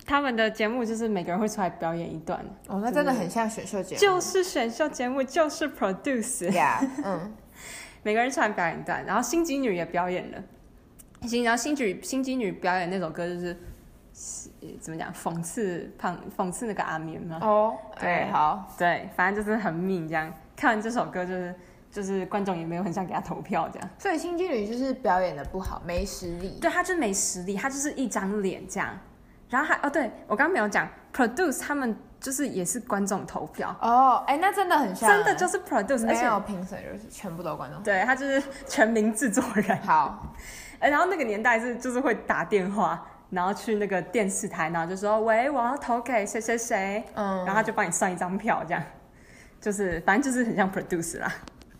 他们的节目就是每个人会出来表演一段，哦，那真的很像选秀节目，就是选秀节目就是 Produce。Yeah，嗯，每个人出来表演一段，然后心机女也表演了。行，然后新举心机女表演那首歌就是，怎么讲？讽刺胖，讽刺那个阿绵嘛。哦，对，好，对，反正就是很敏这样。看完这首歌就是，就是观众也没有很想给他投票这样。所以新剧女就是表演的不好，没实力。对，她就是没实力，她就是一张脸这样。然后还哦，对我刚刚没有讲，Produce 他们就是也是观众投票。哦，哎，那真的很像，真的就是 Produce，没有评审，就是全部都观众。对，他就是全民制作人。好。哎，然后那个年代是就是会打电话，然后去那个电视台，然后就说：“喂，我要投给谁谁谁。”嗯，然后他就帮你算一张票，这样，就是反正就是很像 produce 啦。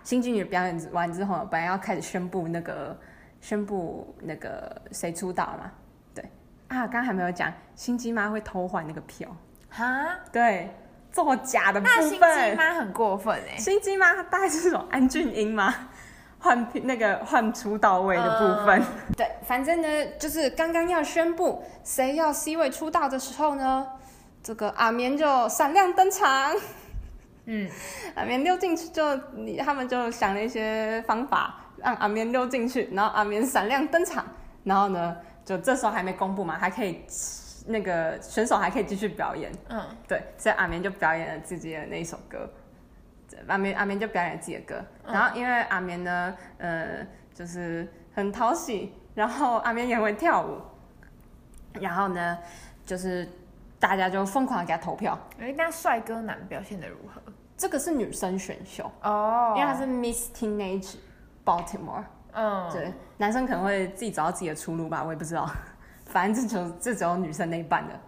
心机女表演完之后，本来要开始宣布那个宣布那个谁出道嘛，对啊，刚刚还没有讲，心机妈会偷换那个票哈，对，作假的部分。那心机妈很过分哎，心机妈大概是这种安俊英吗？换那个换出道位的部分，嗯、对，反正呢，就是刚刚要宣布谁要 C 位出道的时候呢，这个阿绵就闪亮登场。嗯，阿绵溜进去就，他们就想了一些方法让阿绵溜进去，然后阿绵闪亮登场，然后呢，就这时候还没公布嘛，还可以那个选手还可以继续表演。嗯，对，所以阿绵就表演了自己的那一首歌。阿绵阿绵就表演自己的歌，然后因为阿绵呢，呃，就是很讨喜，然后阿绵也会跳舞，然后呢，就是大家就疯狂的给他投票。哎，那帅哥男表现的如何？这个是女生选秀哦，因为他是 Miss Teenage Baltimore。嗯，对，男生可能会自己找到自己的出路吧，我也不知道。反正这就这只有女生那一半的。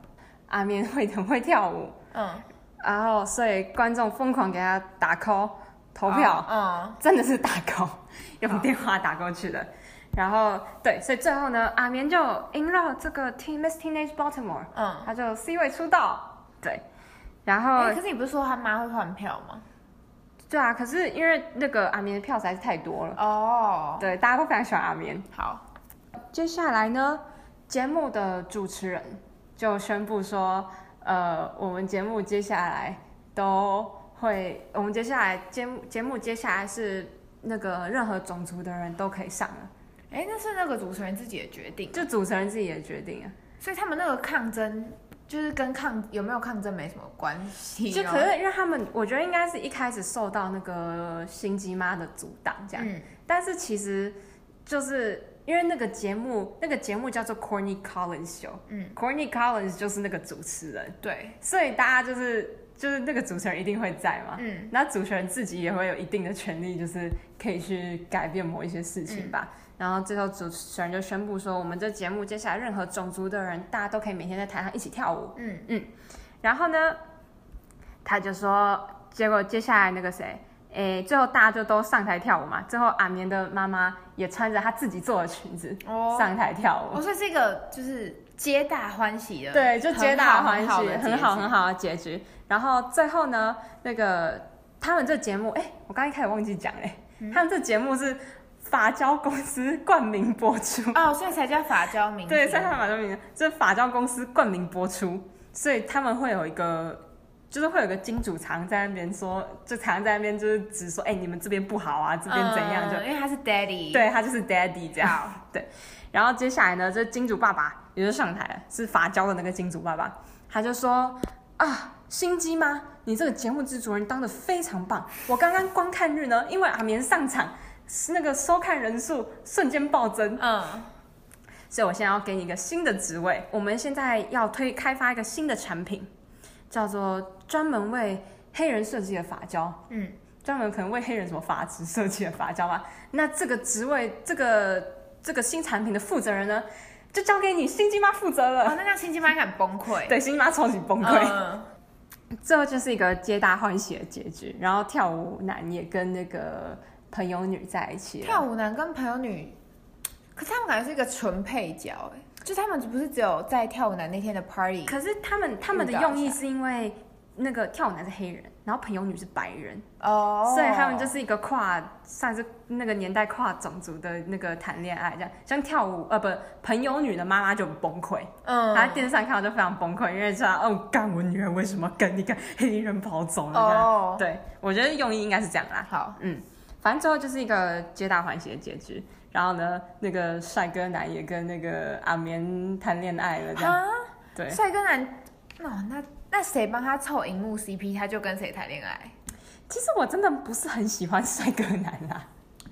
阿绵会很会跳舞，嗯，然后所以观众疯狂给他打 call 投票，嗯，真的是打 call，用电话打过去的。然后对，所以最后呢，阿绵就赢了这个 Teen Miss Teenage Baltimore，嗯，他就 C 位出道，对。然后，可是你不是说他妈会换票吗？对啊，可是因为那个阿绵的票实在是太多了哦。对，大家都非常喜欢阿绵。好，接下来呢，节目的主持人就宣布说，呃，我们节目接下来都会，我们接下来节目节目接下来是那个任何种族的人都可以上了。哎，那是那个主持人自己的决定，就主持人自己的决定啊。所以他们那个抗争。就是跟抗有没有抗争没什么关系，就可是因为他们，我觉得应该是一开始受到那个心机妈的阻挡这样，嗯、但是其实就是因为那个节目，那个节目叫做 Corny Collins Show，嗯，Corny Collins 就是那个主持人，对，所以大家就是就是那个主持人一定会在嘛，嗯，那主持人自己也会有一定的权利，就是可以去改变某一些事情吧。嗯。然后最后主持人就宣布说，我们这节目接下来任何种族的人，大家都可以每天在台上一起跳舞。嗯。嗯。然后呢，他就说，结果接下来那个谁，诶，最后大家就都上台跳舞嘛。最后阿棉的妈妈也穿着她自己做的裙子上台跳舞。哦，所以是一个就是皆大欢喜的。对，就皆大欢喜，很好很好的结局。然后最后呢，那个他们这节目，哎，我刚一开始忘记讲嘞，他们这节目是。发胶公司冠名播出哦，所以才叫发胶名。对，才叫发胶名，这是发胶公司冠名播出，所以他们会有一个，就是会有个金主常在那边说，就常在那边就是只说，哎、欸，你们这边不好啊，这边怎样？就、嗯、因为他是 daddy，对，他就是 daddy 这样。好 对，然后接下来呢，这金主爸爸也就上台了，是发胶的那个金主爸爸，他就说啊，心机吗？你这个节目制作人当的非常棒，我刚刚观看日呢，因为阿棉上场。那个收看人数瞬间暴增，嗯，所以我现在要给你一个新的职位。我们现在要推开发一个新的产品，叫做专门为黑人设计的发胶，嗯，专门可能为黑人什么发质设计的发胶吧。那这个职位，这个这个新产品的负责人呢，就交给你心机妈负责了。哦，那让心机妈很崩溃，对，心机妈超级崩溃。嗯，最后就是一个皆大欢喜的结局，然后跳舞男也跟那个。朋友女在一起，跳舞男跟朋友女，可是他们感觉是一个纯配角哎，就他们不是只有在跳舞男那天的 party，可是他们他们的用意是因为那个跳舞男是黑人，然后朋友女是白人哦，oh. 所以他们就是一个跨算是那个年代跨种族的那个谈恋爱这样，像跳舞呃不朋友女的妈妈就很崩溃，嗯，她在电视上看到就非常崩溃，因为知道哦干我女儿为什么跟一个黑人跑走了哦，oh. 对我觉得用意应该是这样啦，好嗯。反正最后就是一个皆大欢喜的结局，然后呢，那个帅哥男也跟那个阿绵谈恋爱了，这样。哈对，帅哥男，哦，那那谁帮他凑荧幕 CP，他就跟谁谈恋爱？其实我真的不是很喜欢帅哥男啦，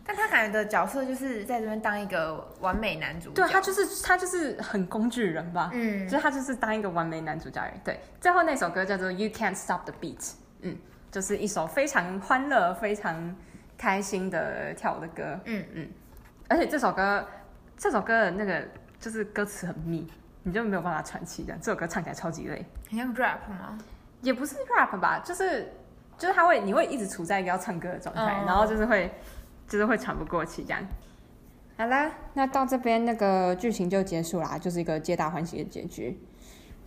但他感觉的角色就是在这边当一个完美男主角。对，他就是他就是很工具人吧，嗯，就是他就是当一个完美男主角。对，最后那首歌叫做 You Can't Stop the Beat，嗯，就是一首非常欢乐、非常。开心的跳舞的歌，嗯嗯，而且这首歌，这首歌的那个就是歌词很密，你就没有办法喘气的。这首歌唱起来超级累，很像 rap 吗？也不是 rap 吧，就是就是他会，你会一直处在一个要唱歌的状态，嗯、然后就是会就是会喘不过气这样。好啦，那到这边那个剧情就结束啦，就是一个皆大欢喜的结局。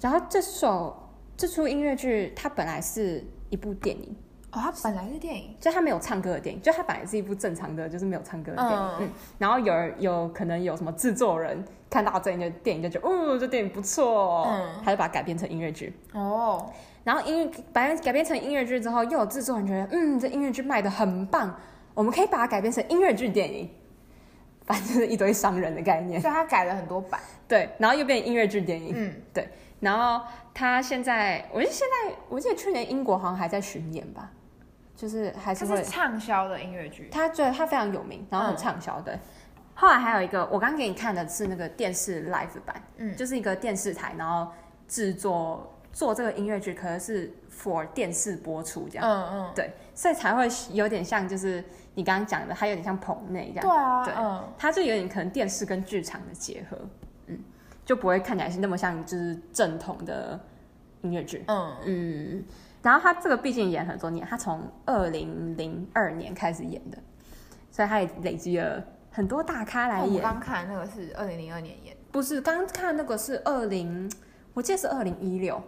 然后这首这出音乐剧它本来是一部电影。哦，它本来是电影，就它没有唱歌的电影，就它本来是一部正常的，就是没有唱歌的电影。嗯，嗯，然后有有可能有什么制作人看到这一个电影就觉得，哦，这电影不错，嗯，他就把它改编成音乐剧。哦，然后音乐把它改编成音乐剧之后，又有制作人觉得，嗯，这音乐剧卖的很棒，我们可以把它改编成音乐剧电影。反正是一堆商人的概念，所以他改了很多版。对，然后又变成音乐剧电影。嗯，对，然后他现在，我记得现在，我记得去年英国好像还在巡演吧。就是还是会畅销的音乐剧，他觉得他非常有名，然后很畅销的。嗯、后来还有一个，我刚给你看的是那个电视 live 版，嗯，就是一个电视台，然后制作做这个音乐剧，可能是 for 电视播出这样，嗯嗯，对，所以才会有点像，就是你刚刚讲的，它有点像棚内这样，对啊，对，嗯，它就有点可能电视跟剧场的结合，嗯，就不会看起来是那么像就是正统的音乐剧。嗯。嗯。然后他这个毕竟演很多年，他从二零零二年开始演的，所以他也累积了很多大咖来演。我刚看那个是二零零二年演，不是刚看那个是二零，我记得是二零一六。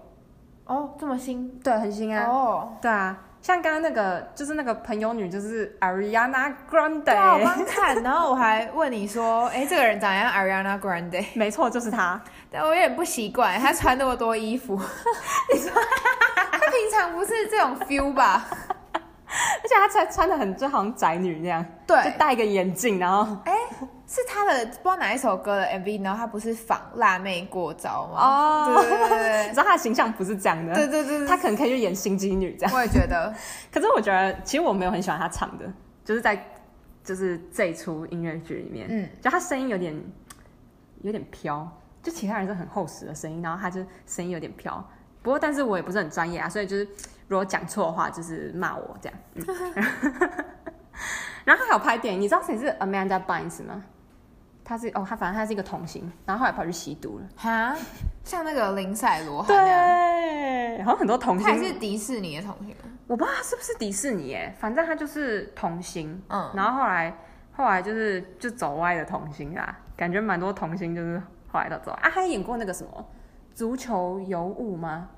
哦，这么新？对，很新啊。哦，对啊。像刚刚那个，就是那个朋友女，就是 Ariana Grande。对，我刚看，然后我还问你说，哎，这个人长得像 Ariana Grande？没错，就是她。但我有点不习惯，她穿那么多衣服。你说，她平常不是这种 feel 吧？而且他穿穿的很，就好像宅女那样。对，就戴个眼镜，然后，哎。是他的不知道哪一首歌的 MV，然后他不是仿辣妹过招吗？哦，对对对对，你知道他的形象不是这样的。对对对，他可能可以去演心机女这样。我也觉得，可是我觉得其实我没有很喜欢她唱的，就是在就是这一出音乐剧里面，嗯，就他声音有点有点飘，就其他人是很厚实的声音，然后他就声音有点飘。不过但是我也不是很专业啊，所以就是如果讲错的话，就是骂我这样。嗯、然后他还有拍电影，你知道谁是 Amanda Bynes 吗？他是哦，他反正他是一个童星，然后后来跑去吸毒了。哈，像那个林赛罗，对，好像很多童星。他是迪士尼的童星，我不知道他是不是迪士尼耶，反正他就是童星。嗯，然后后来后来就是就走歪的童星啊，感觉蛮多童星就是后来都走歪啊。他演过那个什么足球尤物吗？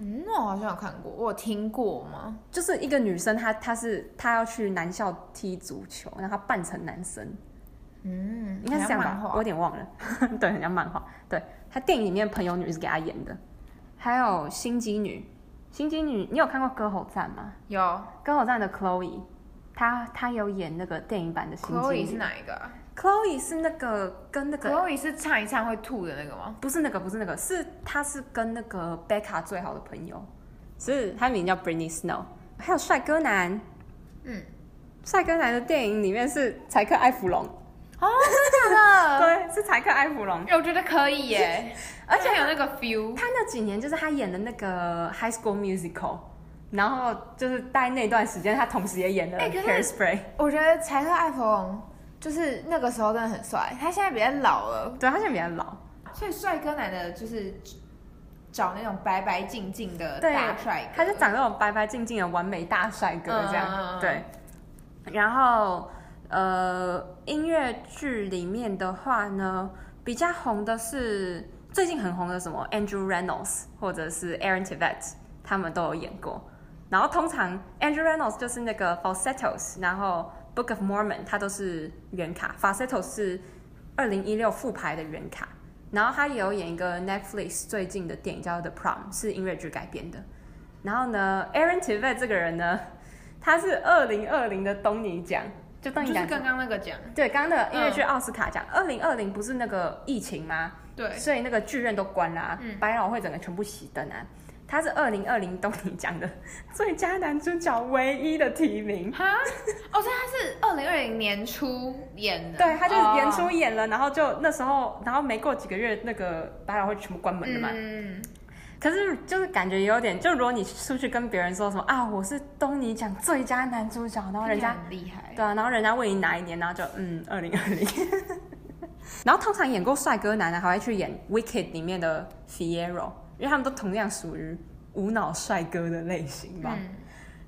嗯，我好像有看过，我有听过吗？就是一个女生，她她是她要去男校踢足球，然后她扮成男生。嗯，应该是这样吧，我有点忘了。对，很像漫画。对，她电影里面朋友女是给她演的，还有心机女。心机女，你有看过《歌喉战》吗？有，《歌喉战》的 Chloe，她她有演那个电影版的心机女。Chloe 是哪一个？Chloe 是那个跟那个。Chloe 是唱一唱会吐的那个吗？不是那个，不是那个，是她是跟那个 Becca 最好的朋友，是她名叫 Brittany Snow。还有帅哥男，嗯，帅哥男的电影里面是柴克艾弗隆。哦，真的假的？对，是柴克艾弗隆。我觉得可以耶，而且有那个 feel。他那几年就是他演的那个《High School Musical》，然后就是在那段时间，他同时也演了《Hairspray》。我觉得柴克艾弗隆就是那个时候真的很帅，他现在比较老了。对，他现在比较老。所以帅哥男的就是找那种白白净净的大帅哥，他就长那种白白净净的完美大帅哥这样。嗯、对，然后。呃，音乐剧里面的话呢，比较红的是最近很红的什么 Andrew Reynolds 或者是 Aaron Tveit，他们都有演过。然后通常 Andrew Reynolds 就是那个 Falsettos，然后 Book of Mormon 它都是原卡，Falsettos 是二零一六复排的原卡。然后他也有演一个 Netflix 最近的电影叫 The Prom，是音乐剧改编的。然后呢，Aaron Tveit 这个人呢，他是二零二零的东尼奖。就等于就是刚刚那个奖，对，刚刚的音乐剧奥斯卡奖，二零二零不是那个疫情吗？对，所以那个剧院都关了，啊，嗯、百老汇整个全部熄灯啊。他是二零二零东尼奖的最佳男主角唯一的提名哈，哦，所以他是二零二零年初演的，对，他就是年初演了，哦、然后就那时候，然后没过几个月，那个百老汇全部关门了嘛。嗯。可是就是感觉有点，就如果你出去跟别人说什么啊，我是东尼奖最佳男主角，然后人家很厉害，对啊，然后人家问你哪一年，然后就嗯，二零二零。然后通常演过帅哥男的，还会去演《Wicked》里面的 Fiyero，因为他们都同样属于无脑帅哥的类型吧。嗯、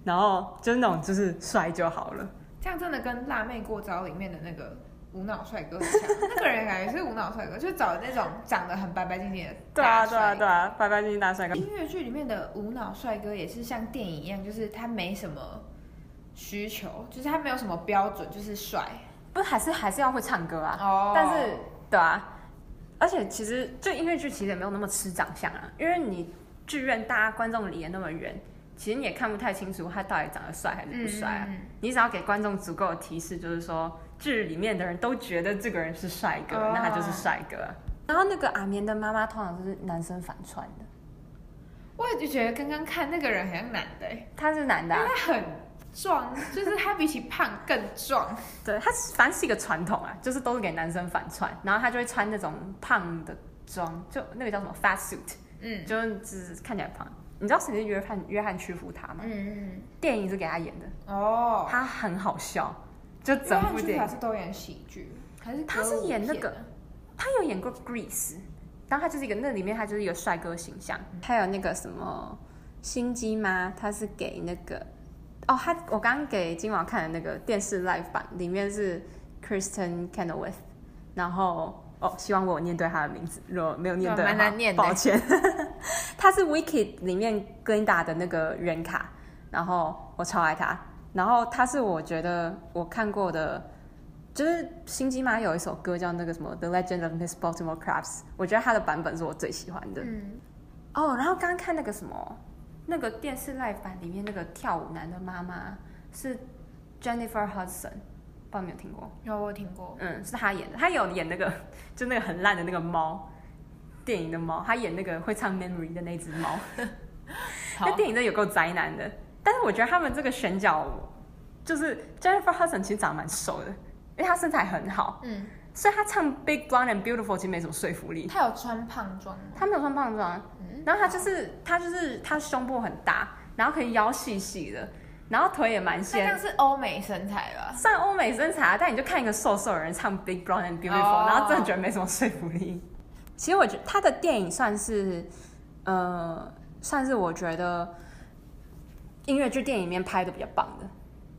然后就是那种就是帅就好了，这样真的跟辣妹过招里面的那个。无脑帅哥很像，那个人感觉是无脑帅哥，就找那种长得很白白净净的对啊，对啊，对啊，白白净净大帅哥。音乐剧里面的无脑帅哥也是像电影一样，就是他没什么需求，就是他没有什么标准，就是帅。不是，还是还是要会唱歌啊。哦。Oh. 但是，对啊。而且其实，就音乐剧其实也没有那么吃长相啊，因为你剧院大家观众离得那么远，其实你也看不太清楚他到底长得帅还是不帅啊。嗯、你只要给观众足够的提示，就是说。剧里面的人都觉得这个人是帅哥，oh. 那他就是帅哥。然后那个阿绵的妈妈通常都是男生反串的。我也就觉得刚刚看那个人很像男的，他是男的，啊，他很壮，就是他比起胖更壮。对，他反正是一个传统啊，就是都是给男生反穿，然后他就会穿那种胖的装，就那个叫什么 fat suit，嗯，就是看起来胖。你知道谁是约翰约翰屈服他吗？嗯嗯，电影是给他演的哦，他很好笑。就整部电影是都演喜剧，还是他是演那个，他有演过《Grease》，然后他就是一个那里面他就是一个帅哥形象。还有那个什么心机吗？他是给那个哦，他我刚刚给金毛看的那个电视 live 版，里面是 Kristen Chenoweth，然后哦，希望我念对他的名字，如果没有念对，蛮难念的，抱歉。他是 Wicked 里面 Glinda 的那个人卡，然后我超爱他，然后他是我觉得我看过的。就是心机妈有一首歌叫那个什么《The Legend of Miss Baltimore Crabs》，我觉得他的版本是我最喜欢的。嗯。哦，然后刚刚看那个什么，那个电视 live 版里面那个跳舞男的妈妈是 Jennifer Hudson，不知道有没有听过？有，我听过。嗯，是他演的，他有演那个就那个很烂的那个猫，电影的猫，他演那个会唱《Memory》的那只猫。那好电影真的有够宅男的，但是我觉得他们这个选角，就是 Jennifer Hudson 其实长得蛮瘦的。因为他身材很好，嗯，所以他唱《Big Blonde and Beautiful》其实没什么说服力。他有穿胖装，他没有穿胖装，嗯，然后他就是他就是他胸部很大，然后可以腰细细的，然后腿也蛮纤。那是欧美身材吧？算欧美身材啊，但你就看一个瘦瘦的人唱《Big Blonde and Beautiful》，哦，然后真的觉得没什么说服力。其实我觉得他的电影算是，呃，算是我觉得音乐剧电影里面拍的比较棒的，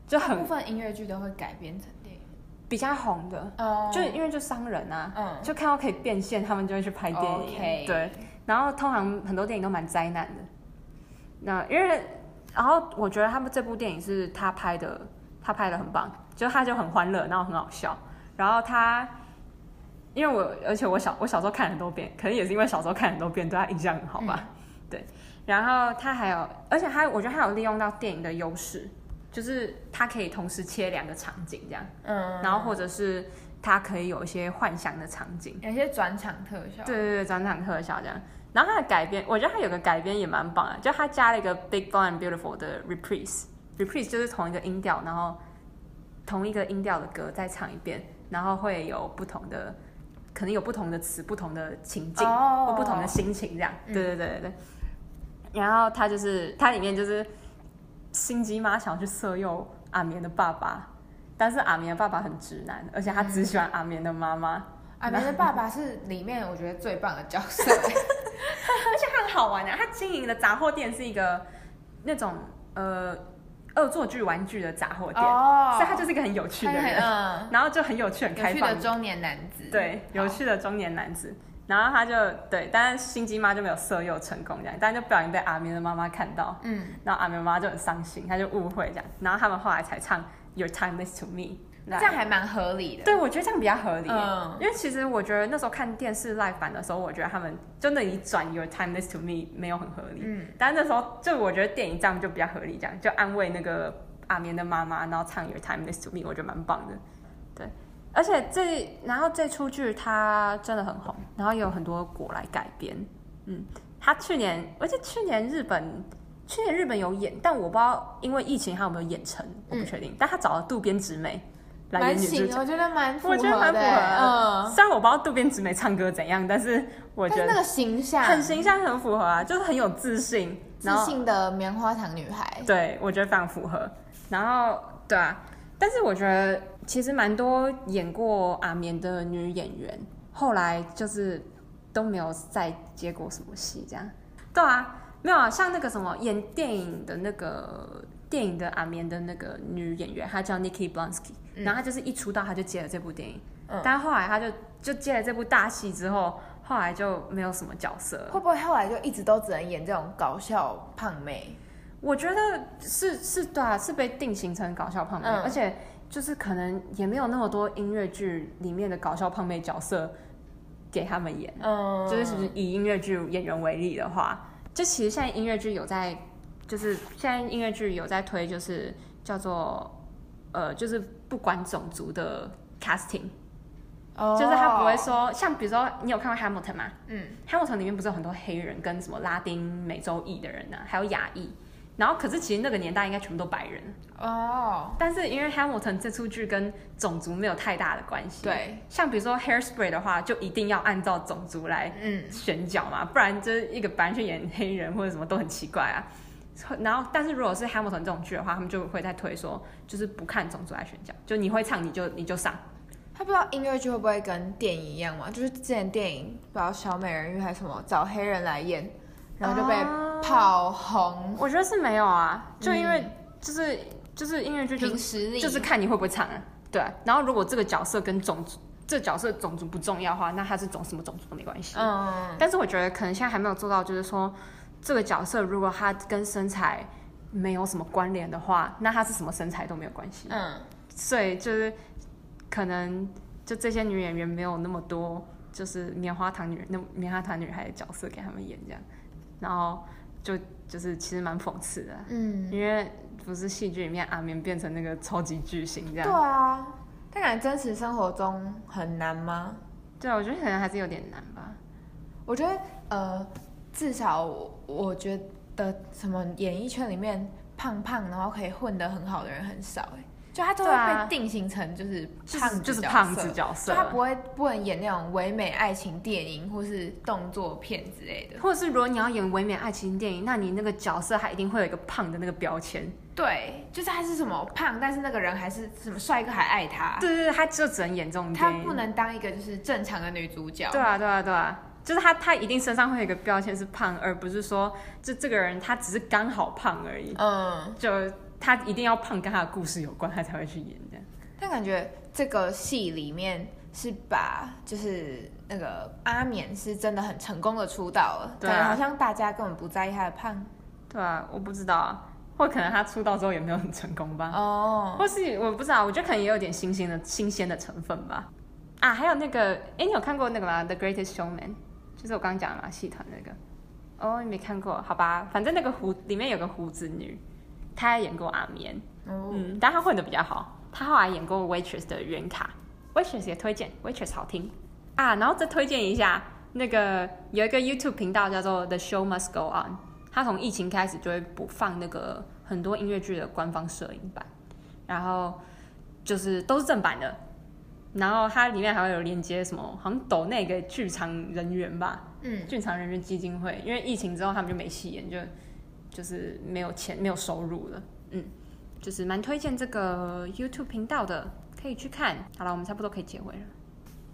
就很部分音乐剧都会改编成。比较红的，oh. 就因为就商人啊，嗯，就看到可以变现，他们就会去拍电影.对。然后通常很多电影都蛮灾难的，那因为，然后我觉得他们这部电影是他拍的，他拍的很棒，就他就很欢乐，然后很好笑。然后他，因为我而且我小我小时候看很多遍，可能也是因为小时候看很多遍，对他印象很好吧，嗯、对。然后他还有，而且他我觉得他有利用到电影的优势。就是它可以同时切两个场景这样，嗯，然后或者是它可以有一些幻想的场景，有一些转场特效，对对对，转场特效这样。然后它的改编，我觉得它有个改编也蛮棒的，就它加了一个 Big and Beautiful 的 reprise，reprise 就是同一个音调，然后同一个音调的歌再唱一遍，然后会有不同的，可能有不同的词、不同的情境、哦、或不同的心情这样。对对对对对。然后它就是它里面就是。心机妈想要去色诱阿绵的爸爸，但是阿绵的爸爸很直男，而且他只喜欢阿绵的妈妈。嗯、阿绵的爸爸是里面我觉得最棒的角色，而且他很好玩的。他经营的杂货店是一个那种呃恶作剧玩具的杂货店，哦、所以他就是一个很有趣的人，嗯、然后就很有趣、很开放的中年男子。对，有趣的中年男子。然后他就对，但是心机妈就没有色诱成功这样，但是就不小心被阿明的妈妈看到，嗯，然后阿明妈妈就很伤心，他就误会这样，然后他们后来才唱 Your Time Is To Me，这样还蛮合理的。对，我觉得这样比较合理，嗯，因为其实我觉得那时候看电视 live 版的时候，我觉得他们就那里转 Your Time Is To Me 没有很合理，嗯，但是那时候就我觉得电影这样就比较合理，这样就安慰那个阿明的妈妈，然后唱 Your Time Is To Me，我觉得蛮棒的，对。而且这，然后这出剧它真的很红，然后也有很多国来改编。嗯，他去年，而且去年日本，去年日本有演，但我不知道因为疫情还有没有演成，我不确定。嗯、但他找了渡边直美来演女主角，我觉得蛮符合的，我觉得蛮符合虽然我不知道渡边直美唱歌怎样，但是我觉得那个形象很形象，很符合啊，就是很有自信，自信的棉花糖女孩。对，我觉得非常符合。然后，对啊，但是我觉得。其实蛮多演过阿绵的女演员，后来就是都没有再接过什么戏，这样。对啊，没有啊，像那个什么演电影的那个电影的阿绵的那个女演员，她叫 Nikki Blonsky，嗯，然后她就是一出道她就接了这部电影，嗯，但后来她就就接了这部大戏之后，后来就没有什么角色。会不会后来就一直都只能演这种搞笑胖妹？我觉得是是，对啊，是被定型成搞笑胖妹，嗯，而且。就是可能也没有那么多音乐剧里面的搞笑胖妹角色给他们演，嗯，就是以音乐剧演员为例的话，就其实现在音乐剧有在，就是现在音乐剧有在推，就是叫做呃，就是不管种族的 casting，哦，就是他不会说，像比如说你有看过 Hamilton 吗？嗯，Hamilton 里面不是有很多黑人跟什么拉丁美洲裔的人呢，啊，还有亚裔。然后，可是其实那个年代应该全部都白人哦。Oh. 但是因为 Hamilton 这出剧跟种族没有太大的关系。对。像比如说 Hairspray 的话，就一定要按照种族来选角嘛，嗯、不然就是一个白人去演黑人或者什么都很奇怪啊。然后，但是如果是 Hamilton 这种剧的话，他们就会在推说，就是不看种族来选角，就你会唱你就你就上。他不知道音乐剧会不会跟电影一样嘛？就是之前电影不知道小美人鱼还是什么，找黑人来演，然后就被炮红。Uh, 我觉得是没有啊，就因为就是、嗯、就是音乐剧就是就是看你会不会唱啊。对，然后如果这个角色跟种族，这、角色种族不重要的话，那他是种什么种族都没关系。嗯。但是我觉得可能现在还没有做到，就是说这个角色如果他跟身材没有什么关联的话，那他是什么身材都没有关系。嗯。所以就是。可能就这些女演员没有那么多，就是棉花糖女那棉花糖女孩的角色给他们演这样，然后就就是其实蛮讽刺的，嗯，因为不是戏剧里面阿明变成那个超级巨星这样，对啊，但感觉真实生活中很难吗？对啊，我觉得可能还是有点难吧。我觉得呃，至少我，我觉得什么演艺圈里面胖胖然后可以混得很好的人很少哎。就他都会被定型成就是胖子，就是胖子角色，他不会不能演那种唯美爱情电影或是动作片之类的，或者是如果你要演唯美爱情电影，那你那个角色他一定会有一个胖的那个标签。对，就是他是什么胖，但是那个人还是什么帅哥还爱他。对对对，他就只能演这种，他不能当一个就是正常的女主角。对啊对啊对啊，就是他他一定身上会有一个标签是胖，而不是说这这个人他只是刚好胖而已。嗯，就。他一定要胖，跟他的故事有关，他才会去演这样。但感觉这个戏里面是把，就是那个阿冕是真的很成功的出道了，对啊，好像大家根本不在意他的胖。对啊，我不知道啊，或可能他出道之后也没有很成功吧。哦，或是我不知道，我觉得可能也有点新鲜的新鲜的成分吧。啊，还有那个，哎，你有看过那个吗？The Greatest Showman，就是我刚刚讲的嘛，戏团那个。哦，你没看过？好吧，反正那个胡里面有个胡子女。他还演过阿绵，oh. 嗯，但他混得比较好。他后来演过 Waitress 的原卡，Waitress 也推荐，Waitress 好听啊。然后再推荐一下，那个有一个 YouTube 频道叫做 The Show Must Go On，他从疫情开始就会不放那个很多音乐剧的官方摄影版，然后就是都是正版的。然后它里面还会有连接什么，好像抖那个剧场人员吧，嗯，剧场人员基金会，因为疫情之后他们就没戏演，就。就是没有钱，没有收入了，嗯，就是蛮推荐这个 YouTube 频道的，可以去看。好了，我们差不多可以结尾了。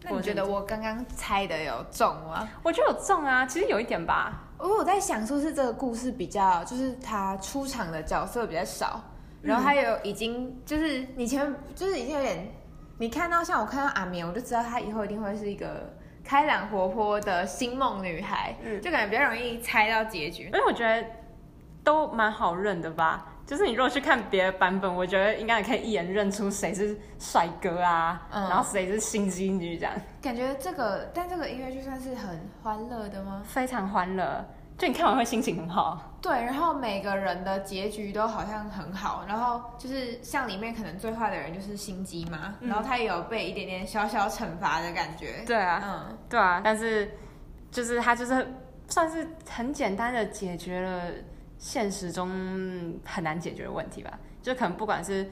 那你觉得我刚刚猜的有中吗？我觉得有中啊，其实有一点吧。我我在想，说是这个故事比较，就是他出场的角色比较少，然后他有已经就是你前面就是已经有点，你看到像我看到阿绵，我就知道她以后一定会是一个开朗活泼的星梦女孩，嗯，就感觉比较容易猜到结局。因为我觉得。都蛮好认的吧，就是你如果去看别的版本，我觉得应该也可以一眼认出谁是帅哥啊，嗯、然后谁是心机女这样。感觉这个，但这个音乐剧算是很欢乐的吗？非常欢乐，就你看完会心情很好。对，然后每个人的结局都好像很好，然后就是像里面可能最坏的人就是心机嘛，嗯、然后他也有被一点点小小惩罚的感觉。对啊，嗯，对啊，但是就是他就是算是很简单的解决了。现实中很难解决的问题吧，就可能不管是，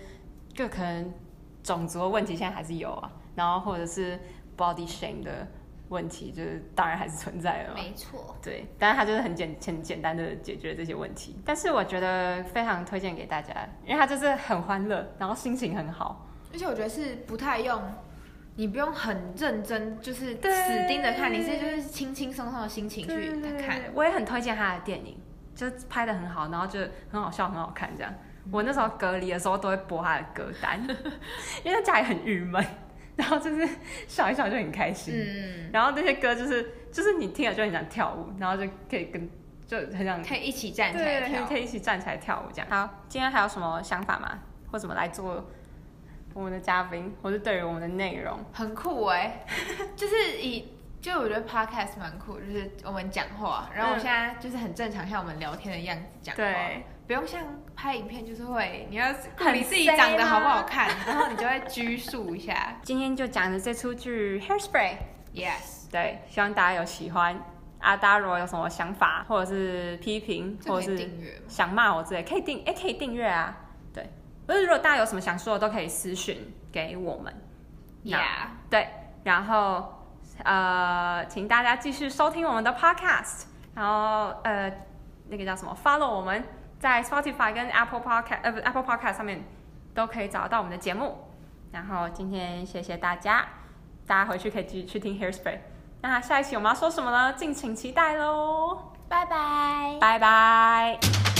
就可能种族的问题现在还是有啊，然后或者是 body shame 的问题，就是当然还是存在的嘛。没错。对，但是它就是很简很简单的解决这些问题，但是我觉得非常推荐给大家，因为它就是很欢乐，然后心情很好，而且我觉得是不太用，你不用很认真，就是死盯着看，你是就是轻轻松松的心情去看。我也很推荐他的电影。就拍的很好，然后就很好笑，很好看这样。我那时候隔离的时候都会播他的歌单，因为在家里很郁闷，然后就是笑一笑就很开心。嗯，然后那些歌就是就是你听了就很想跳舞，然后就可以跟就很想可以一起站起来跳，对，可以一起站起来跳舞这样。好，今天还有什么想法吗？或怎么来做我们的嘉宾，或是对于我们的内容很酷哎，就是以。就我觉得 podcast 蛮酷，就是我们讲话，然后我现在就是很正常，像我们聊天的样子讲话，对，不用像拍影片，就是会你要看你自己长得好不好看，然后你就会拘束一下。今天就讲的这出剧 Hairspray，Yes，对，希望大家有喜欢啊，大家如果有什么想法或者是批评，或者是想骂我之类，可以订，哎，可以订阅啊，对，或者如果大家有什么想说的，都可以私讯给我们，Yeah，对，然后。呃，请大家继续收听我们的 podcast，然后呃，那个叫什么，follow 我们在 Spotify 跟 Apple Podcast，呃不，Apple Podcast 上面都可以找到我们的节目。然后今天谢谢大家，大家回去可以继续去听 Hairspray。那下一期我们要说什么呢？敬请期待喽！拜拜，拜拜。